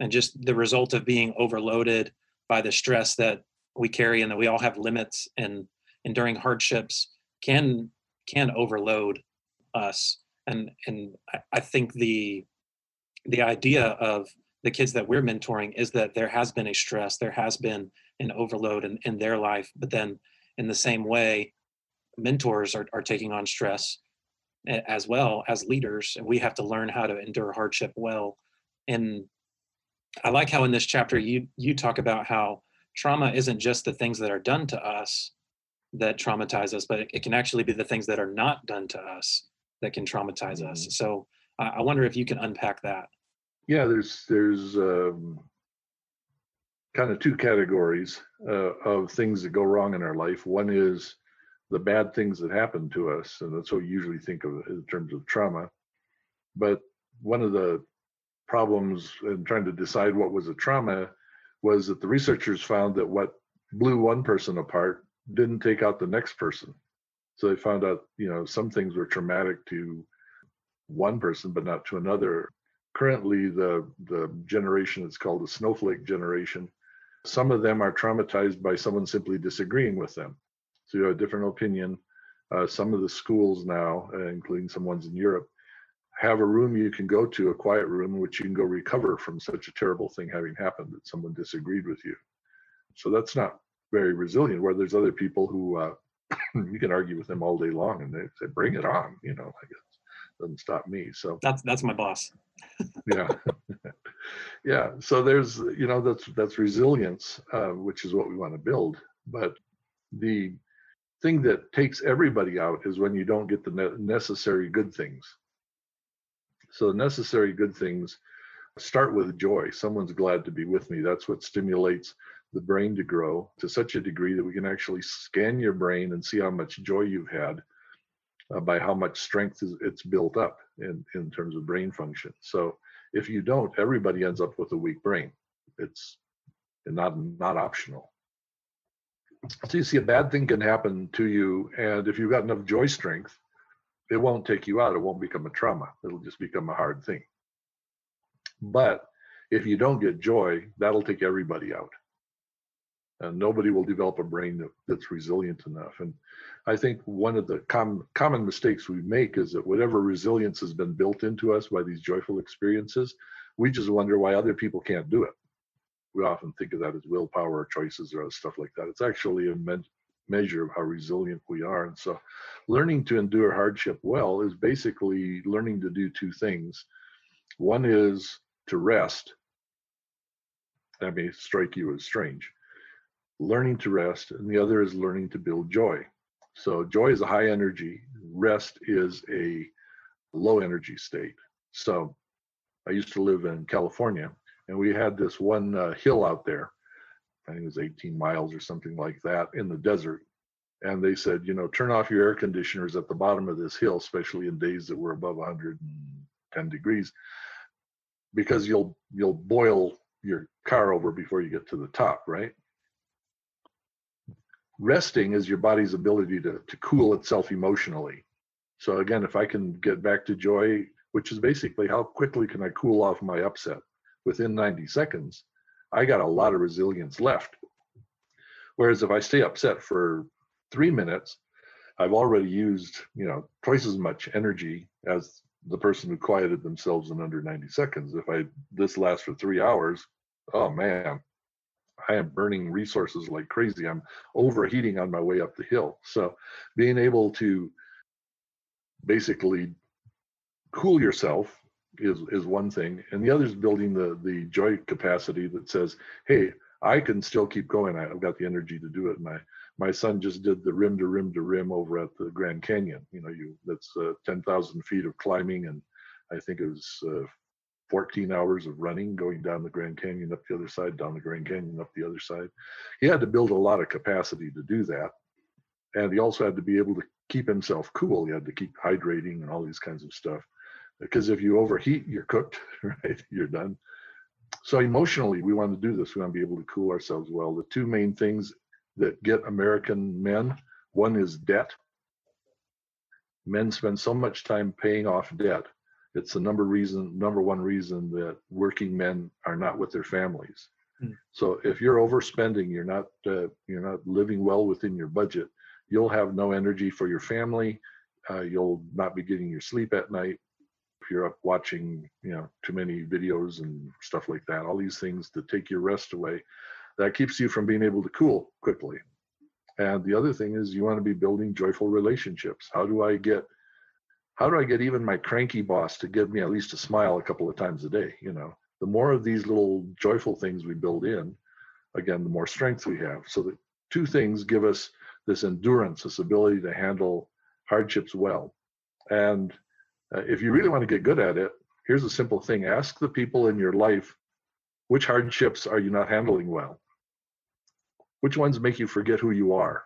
and just the result of being overloaded by the stress that we carry and that we all have limits and enduring hardships can can overload us. And and I, I think the the idea of the kids that we're mentoring is that there has been a stress there has been an overload in, in their life but then in the same way mentors are, are taking on stress as well as leaders and we have to learn how to endure hardship well. And i like how in this chapter you you talk about how trauma isn't just the things that are done to us that traumatize us but it, it can actually be the things that are not done to us that can traumatize mm-hmm. us so uh, i wonder if you can unpack that yeah there's there's um, kind of two categories uh, of things that go wrong in our life one is the bad things that happen to us, and that's what we usually think of in terms of trauma. But one of the problems in trying to decide what was a trauma was that the researchers found that what blew one person apart didn't take out the next person. So they found out, you know, some things were traumatic to one person, but not to another. Currently, the the generation that's called the snowflake generation, some of them are traumatized by someone simply disagreeing with them so you have a different opinion. Uh, some of the schools now, uh, including some ones in Europe, have a room you can go to, a quiet room in which you can go recover from such a terrible thing having happened that someone disagreed with you. So that's not very resilient. Where there's other people who uh, you can argue with them all day long, and they say, "Bring it on," you know. Guess doesn't stop me. So that's that's my boss. yeah, yeah. So there's you know that's that's resilience, uh, which is what we want to build. But the thing that takes everybody out is when you don't get the necessary good things. So, the necessary good things start with joy. Someone's glad to be with me. That's what stimulates the brain to grow to such a degree that we can actually scan your brain and see how much joy you've had uh, by how much strength is, it's built up in, in terms of brain function. So, if you don't, everybody ends up with a weak brain. It's not not optional. So you see a bad thing can happen to you and if you've got enough joy strength it won't take you out. It won't become a trauma. It'll just become a hard thing. But if you don't get joy that'll take everybody out and nobody will develop a brain that, that's resilient enough and i think one of the com- common mistakes we make is that whatever resilience has been built into us by these joyful experiences we just wonder why other people can't do it we often think of that as willpower or choices or stuff like that. It's actually a me- measure of how resilient we are. And so, learning to endure hardship well is basically learning to do two things. One is to rest. That may strike you as strange. Learning to rest, and the other is learning to build joy. So, joy is a high energy, rest is a low energy state. So, I used to live in California and we had this one uh, hill out there i think it was 18 miles or something like that in the desert and they said you know turn off your air conditioners at the bottom of this hill especially in days that were above 110 degrees because you'll you'll boil your car over before you get to the top right resting is your body's ability to, to cool itself emotionally so again if i can get back to joy which is basically how quickly can i cool off my upset within 90 seconds, I got a lot of resilience left. Whereas if I stay upset for three minutes, I've already used, you know, twice as much energy as the person who quieted themselves in under 90 seconds. If I this lasts for three hours, oh man, I am burning resources like crazy. I'm overheating on my way up the hill. So being able to basically cool yourself is is one thing, and the other is building the the joy capacity that says, "Hey, I can still keep going. I've got the energy to do it, I my son just did the rim to rim to rim over at the Grand Canyon. You know, you that's uh, 10,000 feet of climbing, and I think it was uh, 14 hours of running going down the Grand Canyon up the other side, down the Grand Canyon up the other side. He had to build a lot of capacity to do that, and he also had to be able to keep himself cool. He had to keep hydrating and all these kinds of stuff, because if you overheat, you're cooked, right? You're done. So emotionally, we want to do this. We want to be able to cool ourselves well. The two main things that get American men. One is debt. Men spend so much time paying off debt. It's the number reason, number one reason that working men are not with their families. Hmm. So if you're overspending, you're not uh, you're not living well within your budget. You'll have no energy for your family. Uh, you'll not be getting your sleep at night. If you're up watching, you know, too many videos and stuff like that, all these things to take your rest away that keeps you from being able to cool quickly. And the other thing is you want to be building joyful relationships. How do I get how do I get even my cranky boss to give me at least a smile a couple of times a day? You know, the more of these little joyful things we build in, again, the more strength we have. So the two things give us this endurance, this ability to handle hardships well. And uh, if you really want to get good at it, here's a simple thing ask the people in your life which hardships are you not handling well? which ones make you forget who you are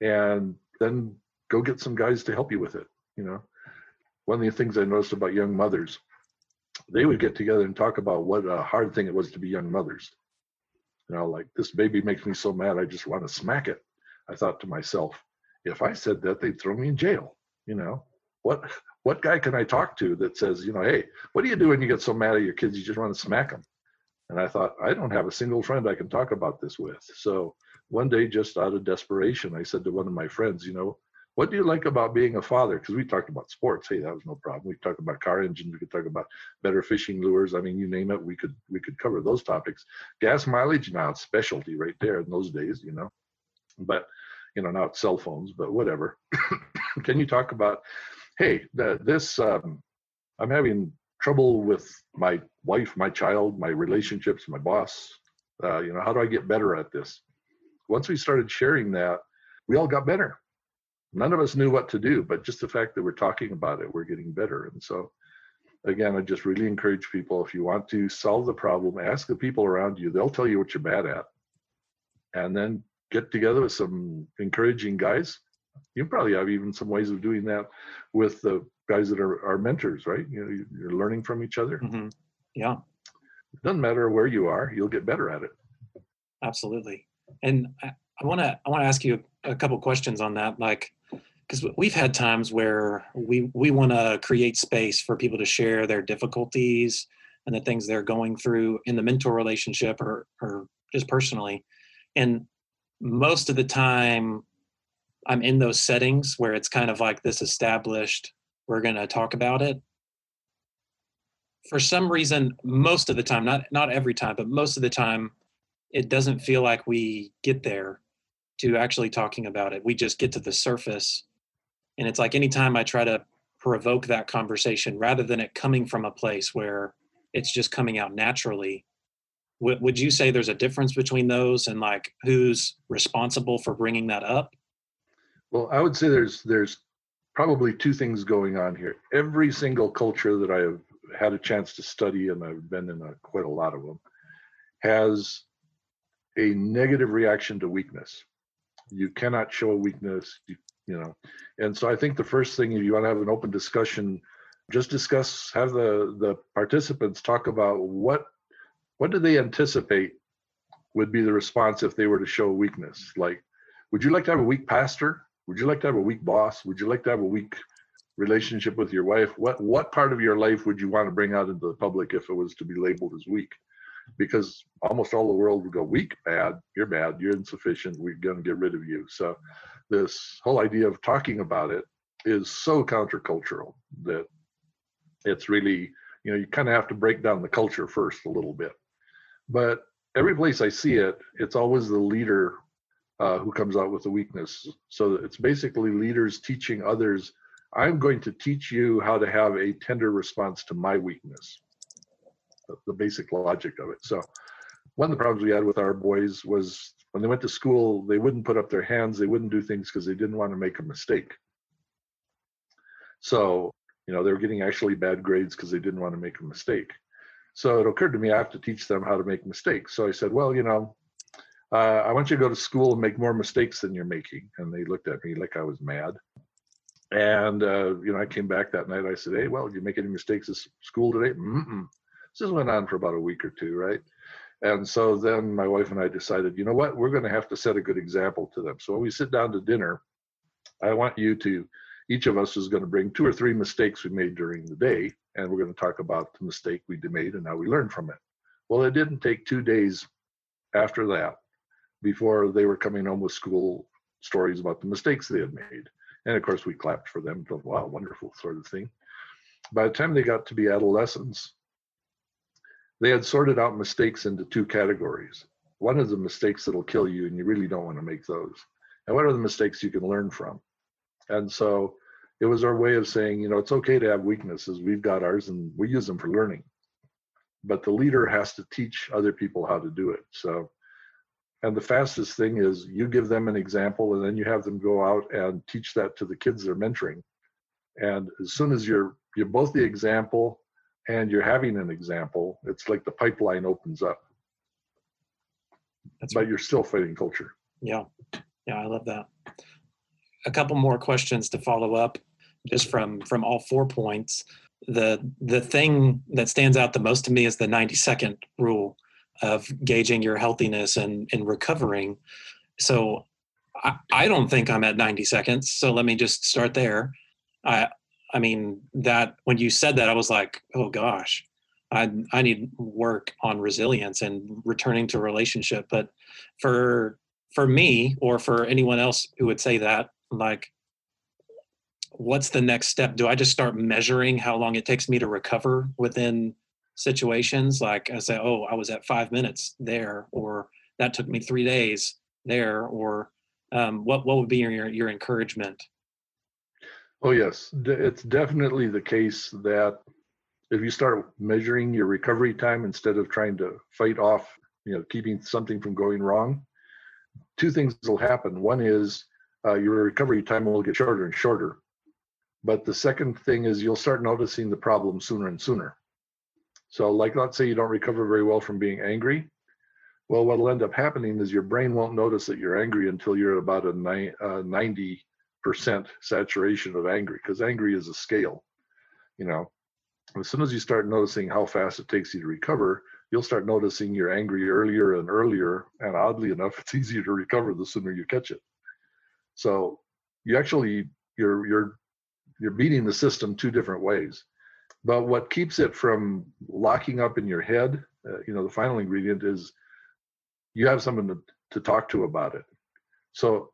and then go get some guys to help you with it you know? One of the things i noticed about young mothers they would get together and talk about what a hard thing it was to be young mothers. You know like this baby makes me so mad i just want to smack it. I thought to myself if i said that they'd throw me in jail you know? What what guy can i talk to that says you know hey what do you do when you get so mad at your kids you just want to smack them and I thought, I don't have a single friend I can talk about this with. So one day, just out of desperation, I said to one of my friends, you know, what do you like about being a father? Because we talked about sports. Hey, that was no problem. We talked about car engines. We could talk about better fishing lures. I mean, you name it, we could we could cover those topics. Gas mileage now it's specialty right there in those days, you know. But you know, now it's cell phones. But whatever. Can you talk about? Hey, the, this um, I'm having trouble with my wife, my child, my relationships, my boss. Uh, you know, how do I get better at this? Once we started sharing that, we all got better. None of us knew what to do, but just the fact that we're talking about it, we're getting better. And so, again, I just really encourage people if you want to solve the problem, ask the people around you, they'll tell you what you're bad at. And then get together with some encouraging guys. You probably have even some ways of doing that with the guys that are, are mentors, right? You know, you're learning from each other. Mm-hmm. Yeah. It doesn't matter where you are, you'll get better at it. Absolutely. And I want to I want to ask you a couple questions on that, like because we've had times where we we want to create space for people to share their difficulties and the things they're going through in the mentor relationship or or just personally, and most of the time I'm in those settings where it's kind of like this established we're going to talk about it. For some reason most of the time not not every time but most of the time it doesn't feel like we get there to actually talking about it we just get to the surface and it's like anytime i try to provoke that conversation rather than it coming from a place where it's just coming out naturally w- would you say there's a difference between those and like who's responsible for bringing that up well i would say there's there's probably two things going on here. Every single culture that I have had a chance to study, and I've been in a, quite a lot of them, has a negative reaction to weakness. You cannot show a weakness, you, you know. And so I think the first thing, if you want to have an open discussion, just discuss, have the the participants talk about what what do they anticipate would be the response if they were to show weakness. Like, would you like to have a weak pastor? Would you like to have a weak boss? Would you like to have a weak relationship with your wife? What what part of your life would you want to bring out into the public if it was to be labeled as weak? Because almost all the world would go weak, bad, you're bad, you're insufficient, we're going to get rid of you. So this whole idea of talking about it is so countercultural that it's really, you know, you kind of have to break down the culture first a little bit. But every place I see it, it's always the leader uh, who comes out with the weakness. So it's basically leaders teaching others. I'm going to teach you how to have a tender response to my weakness. The, basic logic of it. So one of the problems we had with our boys was when they went to school, they wouldn't put up their hands, they wouldn't do things because they didn't want to make a mistake. So, you know, they were getting actually bad grades because they didn't want to make a mistake. So it occurred to me I have to teach them how to make mistakes. So I said, well, you know, uh, I want you to go to school and make more mistakes than you're making. And they looked at me like I was mad. And uh, you know, I came back that night. I said, "Hey, well, did you make any mistakes at school today?" Mm-mm. This went on for about a week or two, right? And so then my wife and I decided, you know what, we're going to have to set a good example to them. So when we sit down to dinner, I want you to, each of us is going to bring two or three mistakes we made during the day, and we're going to talk about the mistake we made and how we learned from it. Well, it didn't take two days after that before they were coming home with school stories about the mistakes they had made. And of course, we clapped for them, wow, wonderful sort of thing. By the time they got to be adolescents, they had sorted out mistakes into two categories. One is the mistakes that'll kill you, and you really don't want to make those. And what are the mistakes you can learn from? And so it was our way of saying, you know, it's okay to have weaknesses. We've got ours and we use them for learning. But the leader has to teach other people how to do it. So and the fastest thing is you give them an example and then you have them go out and teach that to the kids they're mentoring. And as soon as you're you're both the example and you're having an example, it's like the pipeline opens up. That's but right. you're still fighting culture. Yeah. Yeah, I love that. A couple more questions to follow up just from from all four points. The the thing that stands out the most to me is the 90 second rule of gauging your healthiness and, and recovering. So I, I don't think I'm at 90 seconds. So let me just start there. I I mean that when you said that, I was like, oh gosh, I I need work on resilience and returning to relationship. But for for me or for anyone else who would say that, like what's the next step? Do I just start measuring how long it takes me to recover within situations like i say oh i was at five minutes there or that took me three days there or um, what what would be your your encouragement oh yes. It's definitely the case that if you start measuring your recovery time instead of trying to fight off you know keeping something from going wrong two things will happen. One is uh, your recovery time will get shorter and shorter. But the second thing is you'll start noticing the problem sooner and sooner. So, like, let's say you don't recover very well from being angry. Well, what'll end up happening is your brain won't notice that you're angry until you're about a 90% uh, saturation of angry, because angry is a scale. You know, as soon as you start noticing how fast it takes you to recover, you'll start noticing you're angry earlier and earlier. And oddly enough, it's easier to recover the sooner you catch it. So you actually you're you're you're beating the system two different ways. But what keeps it from locking up in your head, uh, you know, the final ingredient is you have someone to, to talk to about it. So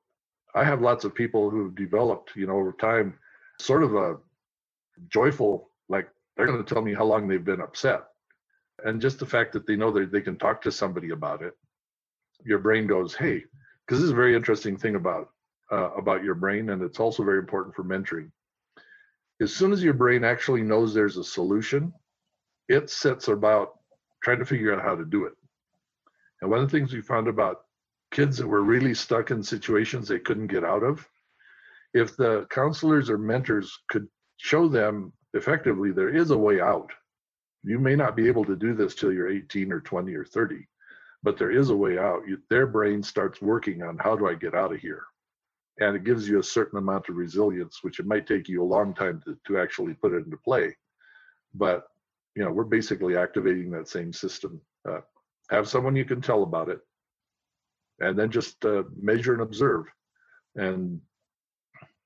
I have lots of people who've developed, you know, over time, sort of a joyful, like they're going to tell me how long they've been upset. And just the fact that they know that they can talk to somebody about it, your brain goes, hey, because this is a very interesting thing about uh, about your brain, and it's also very important for mentoring as soon as your brain actually knows there's a solution, it sets about trying to figure out how to do it. And one of the things we found about kids that were really stuck in situations they couldn't get out of, if the counselors or mentors could show them effectively there is a way out. You may not be able to do this till you're 18 or 20 or 30, but there is a way out. You, their brain starts working on how do I get out of here? and it gives you a certain amount of resilience, which it might take you a long time to, to actually put it into play. But you know, we're basically activating that same system. Uh, have someone you can tell about it, and then just uh, measure and observe. And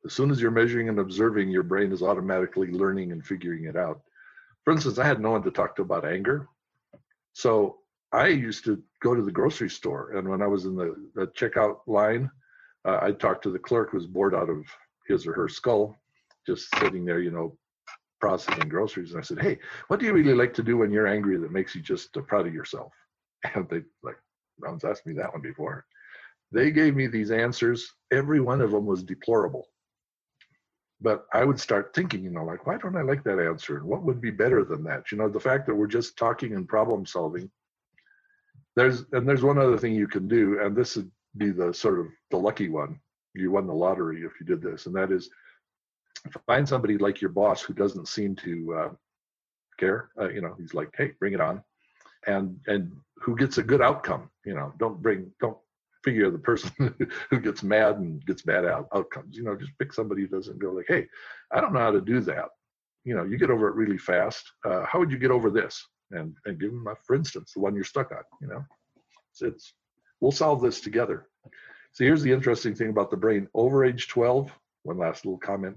as soon as you're measuring and observing, your brain is automatically learning and figuring it out. For instance, I had no one to talk to about anger. So I used to go to the grocery store, and when I was in the, the checkout line, uh, I talked to the clerk who was bored out of his or her skull, just sitting there, you know, processing groceries. And I said, Hey, what do you really like to do when you're angry that makes you just uh, proud of yourself? And they like, one's asked me that one before. They gave me these answers. Every one of them was deplorable. But I would start thinking, you know, like, why don't I like that answer? And what would be better than that? You know, the fact that we're just talking and problem solving. There's and there's one other thing you can do, and this would be the sort of the lucky one. You won the lottery if you did this, and that is find somebody like your boss who doesn't seem to uh, care. Uh, you know, he's like, hey, bring it on, and and who gets a good outcome. You know, don't bring don't figure the person who gets mad and gets bad out, outcomes. You know, just pick somebody who doesn't go like, hey, I don't know how to do that. You know, you get over it really fast. Uh, how would you get over this? And and give them, a, for instance, the one you're stuck on. You know, it's, it's we'll solve this together. So here's the interesting thing about the brain. Over age 12, one last little comment,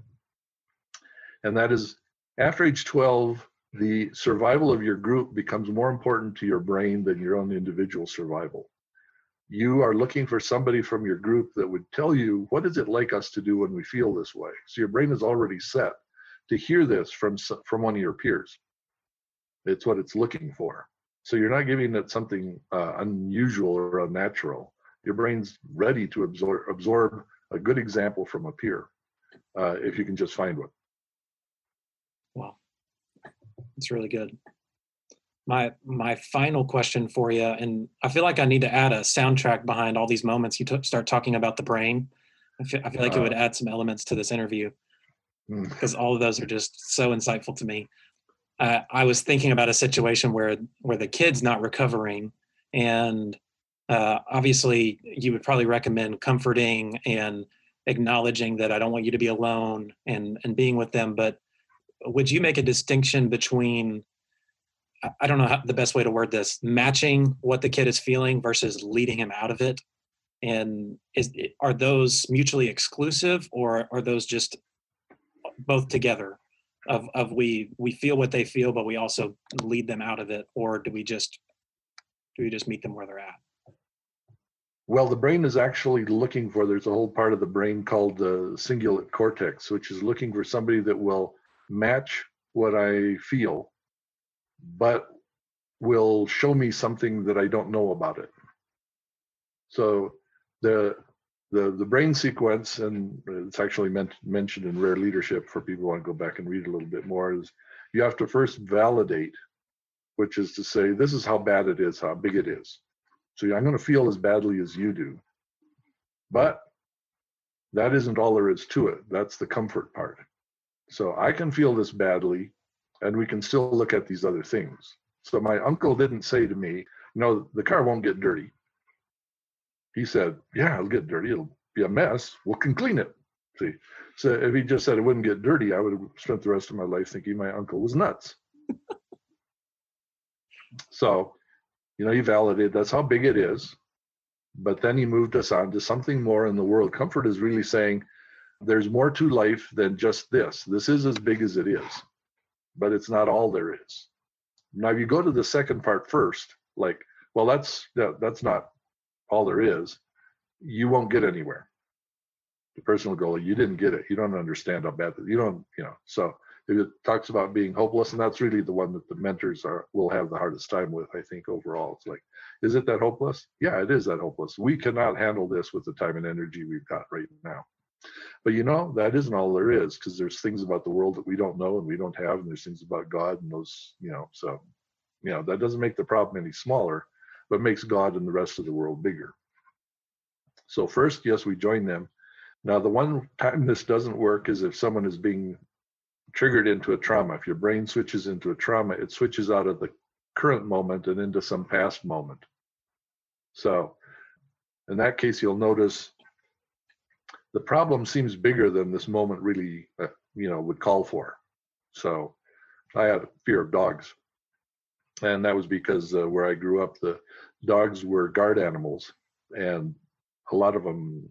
and that is after age 12, the survival of your group becomes more important to your brain than your own individual survival. You are looking for somebody from your group that would tell you what is it like us to do when we feel this way? So your brain is already set to hear this from from one of your peers. It's what it's looking for. So you're not giving it something uh, unusual or unnatural. Your brain's ready to absorb absorb a good example from a peer uh, if you can just find one wow it's really good my my final question for you and i feel like i need to add a soundtrack behind all these moments you t- start talking about the brain i feel, I feel like uh, it would uh. add some elements to this interview because mm. all of those are just so insightful to me uh, i was thinking about a situation where where the kid's not recovering and uh, obviously you would probably recommend comforting and acknowledging that i don't want you to be alone and and being with them but would you make a distinction between I don't know how, the best way to word this, matching what the kid is feeling versus leading him out of it. And is are those mutually exclusive or are those just both together? Of of we we feel what they feel, but we also lead them out of it, or do we just do we just meet them where they're at? Well, the brain is actually looking for. There's a whole part of the brain called the cingulate cortex, which is looking for somebody that will match what I feel but will show me something that I don't know about it. So the the the brain sequence, and it's actually meant, mentioned in Rare Leadership for people who want to go back and read a little bit more, is you have to first validate, which is to say, this is how bad it is, how big it is. So I'm going to feel as badly as you do, but that isn't all there is to it. That's the comfort part. So I can feel this badly, and we can still look at these other things. So my uncle didn't say to me, no, the car won't get dirty. He said, yeah, it'll get dirty. It'll be a mess. We can clean it. See, so if he just said it wouldn't get dirty, I would have spent the rest of my life thinking my uncle was nuts. so, you know, he validated that's how big it is. But then he moved us on to something more in the world. Comfort is really saying there's more to life than just this. This is as big as it is but it's not all there is. Now, if you go to the second part first, like, well, that's that's not all there is, you won't get anywhere. The person will go, you didn't get it. You don't understand how bad you don't, you know. So if it talks about being hopeless, and that's really the one that the mentors are will have the hardest time with, I think, overall. It's like, is it that hopeless? Yeah, it is that hopeless. We cannot handle this with the time and energy we've got right now. But you know, that isn't all there is because there's things about the world that we don't know and we don't have, and there's things about God and those, you know, so, you know, that doesn't make the problem any smaller, but makes God and the rest of the world bigger. So, first, yes, we join them. Now, the one time this doesn't work is if someone is being triggered into a trauma. If your brain switches into a trauma, it switches out of the current moment and into some past moment. So, in that case, you'll notice the problem seems bigger than this moment really, uh, you know, would call for. So I had a fear of dogs. And that was because uh, where I grew up, the dogs were guard animals. And a lot of them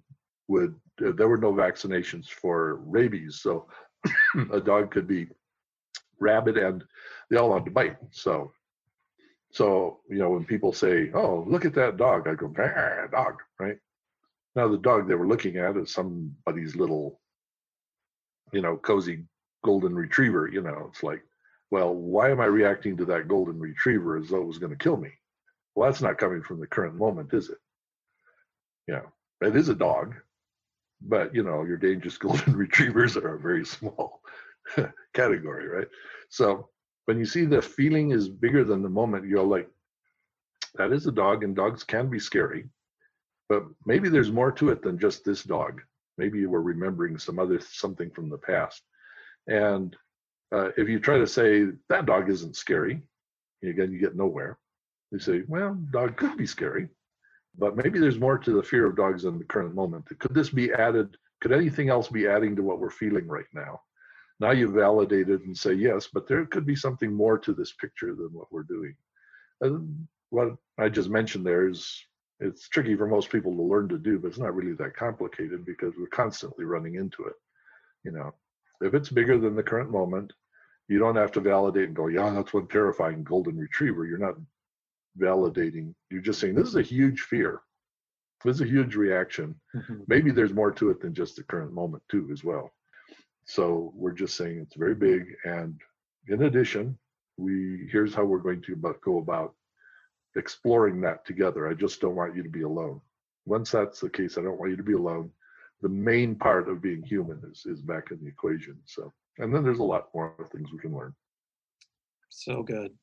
would, uh, there were no vaccinations for rabies. So a dog could be rabid and they all wanted to bite. So, so, you know, when people say, oh, look at that dog, I go, dog, right? Now the dog they were looking at is somebody's little, you know, cozy golden retriever. You know, it's like, well, why am I reacting to that golden retriever as though it was going to kill me? Well, that's not coming from the current moment, is it? Yeah, it is a dog, but you know, your dangerous golden retrievers are a very small category, right? So when you see the feeling is bigger than the moment, you're like, that is a dog, and dogs can be scary but maybe there's more to it than just this dog. Maybe you were remembering some other something from the past. And uh, if you try to say that dog isn't scary, again, you get nowhere. You say, well, dog could be scary, but maybe there's more to the fear of dogs in the current moment. Could this be added? Could anything else be adding to what we're feeling right now? Now you validate it and say yes, but there could be something more to this picture than what we're doing. And what I just mentioned there is it's tricky for most people to learn to do, but it's not really that complicated because we're constantly running into it. You know, if it's bigger than the current moment, you don't have to validate and go, yeah, that's one terrifying golden retriever. You're not validating. You're just saying this is a huge fear. This is a huge reaction. Mm-hmm. Maybe there's more to it than just the current moment too, as well. So we're just saying it's very big. And in addition, we here's how we're going to go about exploring that together. I just don't want you to be alone. Once that's the case, I don't want you to be alone. The main part of being human is is back in the equation. So, and then there's a lot more things we can learn. So good,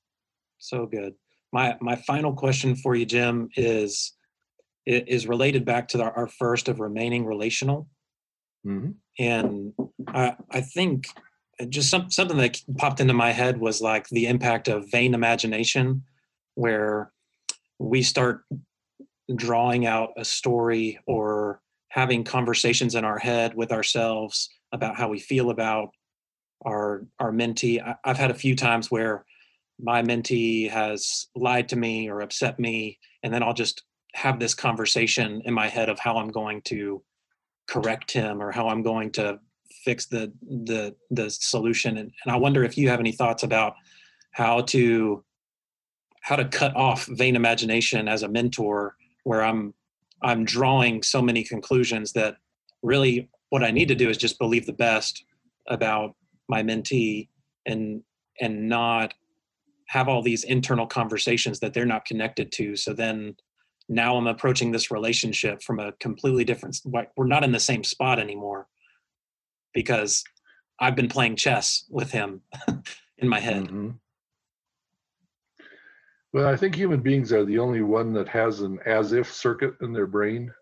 so good. My my final question for you, Jim, is is related back to our first of remaining relational. Mm-hmm. And I I think just some, something that popped into my head was like the impact of vain imagination, where we start drawing out a story or having conversations in our head with ourselves about how we feel about our our mentee. I, I've had a few times where my mentee has lied to me or upset me, and then I'll just have this conversation in my head of how I'm going to correct him or how I'm going to fix the the the solution. And, and I wonder if you have any thoughts about how to how to cut off vain imagination as a mentor where i'm i'm drawing so many conclusions that really what i need to do is just believe the best about my mentee and and not have all these internal conversations that they're not connected to so then now i'm approaching this relationship from a completely different we're not in the same spot anymore because i've been playing chess with him in my head mm-hmm. Well, I think human beings are the only one that has an as if circuit in their brain.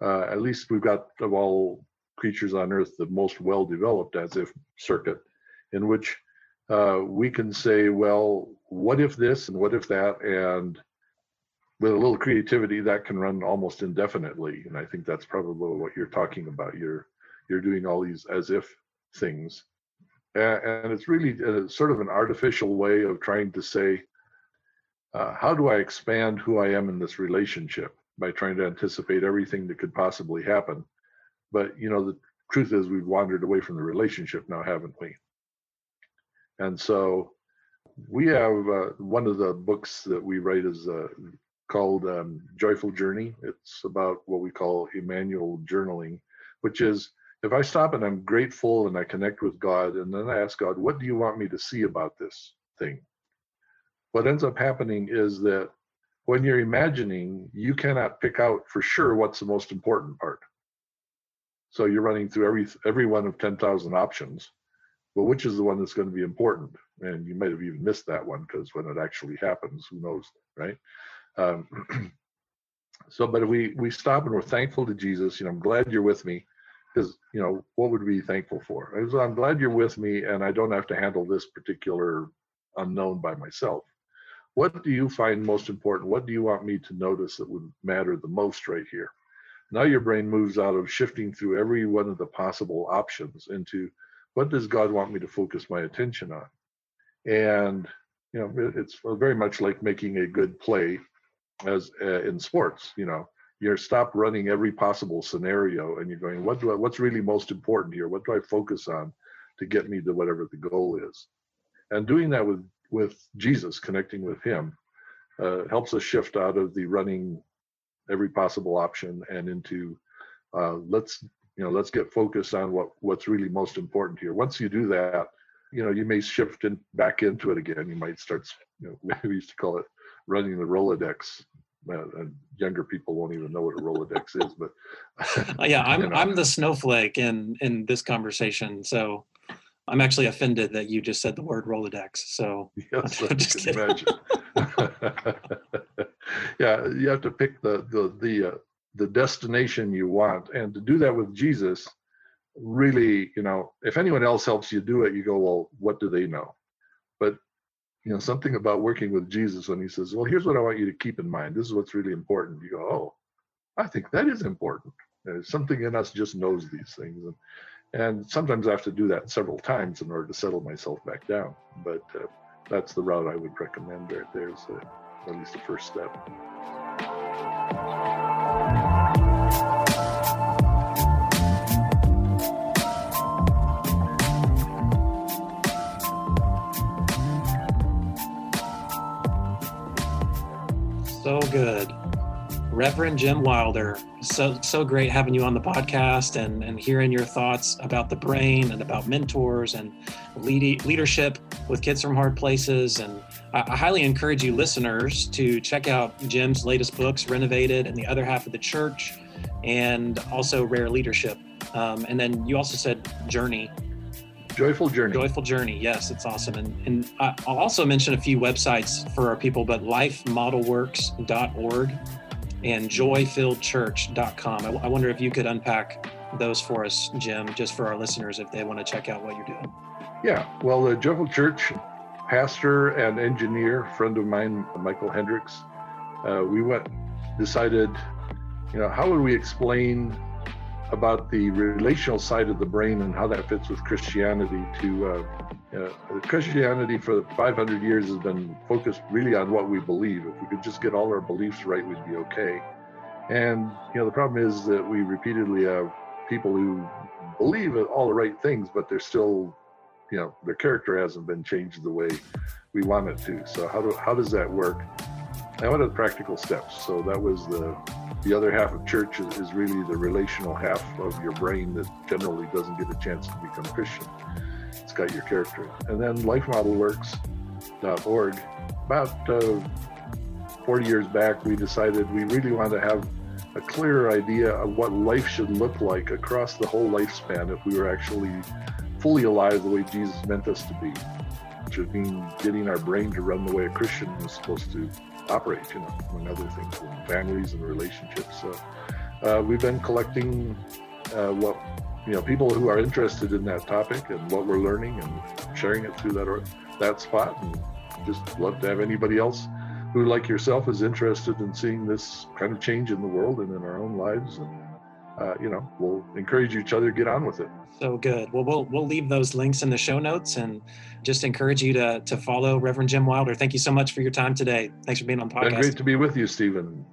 Uh, at least we've got of all creatures on Earth the most well developed as if circuit, in which uh, we can say, well, what if this and what if that? And with a little creativity, that can run almost indefinitely. And I think that's probably what you're talking about. You're you're doing all these as if things, and it's really a, sort of an artificial way of trying to say uh, how do I expand who I am in this relationship by trying to anticipate everything that could possibly happen? But you know, the truth is we've wandered away from the relationship now, haven't we? And so we have uh, one of the books that we write is uh, called um, Joyful Journey. It's about what we call Immanuel journaling, which is if I stop and I'm grateful and I connect with God, and then I ask God, what do you want me to see about this thing? What ends up happening is that when you're imagining, you cannot pick out for sure what's the most important part. So you're running through every every one of 10,000 options. but which is the one that's going to be important? And you might have even missed that one because when it actually happens, who knows, right? Um, so, but we we stop and we're thankful to Jesus, you know, I'm glad you're with me, because you know, what would we be thankful for? I'm glad you're with me, and I don't have to handle this particular unknown by myself what do you find most important? What do you want me to notice that would matter the most right here? Now your brain moves out of shifting through every one of the possible options into what does God want me to focus my attention on? And you know, it's very much like making a good play as uh, in sports. You know, you're stop running every possible scenario and you're going, what do I, what's really most important here? What do I focus on to get me to whatever the goal is? And doing that with with Jesus, connecting with Him, uh, helps us shift out of the running every possible option and into uh, let's you know let's get focused on what what's really most important here. Once you do that, you know you may shift in, back into it again. You might start you know we used to call it running the Rolodex. Uh, and younger people won't even know what a Rolodex is, but yeah, I'm you know. I'm the snowflake in in this conversation. So I'm actually offended that you just said the word Rolodex. So yes, I'm just kidding. imagine. yeah, you have to pick the the the uh, the destination you want. And to do that with Jesus, really, you know, if anyone else helps you do it, you go, well, what do they know? But you know, something about working with Jesus when he says, Well, here's what I want you to keep in mind. This is what's really important. You go, Oh, I think that is important. There's something in us just knows these things. And, and sometimes I have to do that several times in order to settle myself back down. But uh, that's the route I would recommend there is uh, at least the first step. So good. Reverend Jim Wilder, so so great having you on the podcast and, and hearing your thoughts about the brain and about mentors and lead, leadership with kids from hard places. And I, I, highly encourage you listeners to check out Jim's latest books, Renovated and the Other Half of the Church, and also Rare Leadership. Um, and then you also said Journey, Joyful Journey. Joyful Journey. Yes, it's awesome. And, and I'll also mention a few websites for our people, but lifemodelworks.org and joyfilledchurch.com. I, I wonder if you could unpack those for us, Jim, just for our listeners if they want to check out what you're doing. Yeah. Well, the Joyful Church pastor and engineer, friend of mine, Michael Hendricks, uh, we went, decided, you know, how would we explain about the relational side of the brain and how that fits with Christianity. To uh, uh, Christianity for 500 years has been focused really on what we believe. If we could just get all our beliefs right, we'd be okay. And you know, the problem is that we repeatedly have people who believe all the right things, but they're still, you know, their character hasn't been changed the way we want it to. So how do how does that work? I went to the practical steps. So that was the the other half of church is, is, really the relational half of your brain that generally doesn't get a chance to become Christian. It's got your character. And then lifemodelworks.org. About uh, 40 years back, we decided we really wanted to have a clearer idea of what life should look like across the whole lifespan if we were actually fully alive the way Jesus meant us to be, which would mean getting our brain to run the way a Christian is supposed to operate, you know, among other things, in families and relationships. So uh, we've been collecting uh, what you know people who are interested in that topic and what we're learning and sharing it through that or, that spot. And just love to have anybody else who, like yourself, is interested in seeing this kind of change in the world and in our own lives. And uh, you know, we'll encourage each other to get on with it. So good. Well, we'll we'll leave those links in the show notes and just encourage you to to follow Reverend Jim Wilder. Thank you so much for your time today. Thanks for being on the podcast. Been great to be with you, Stephen.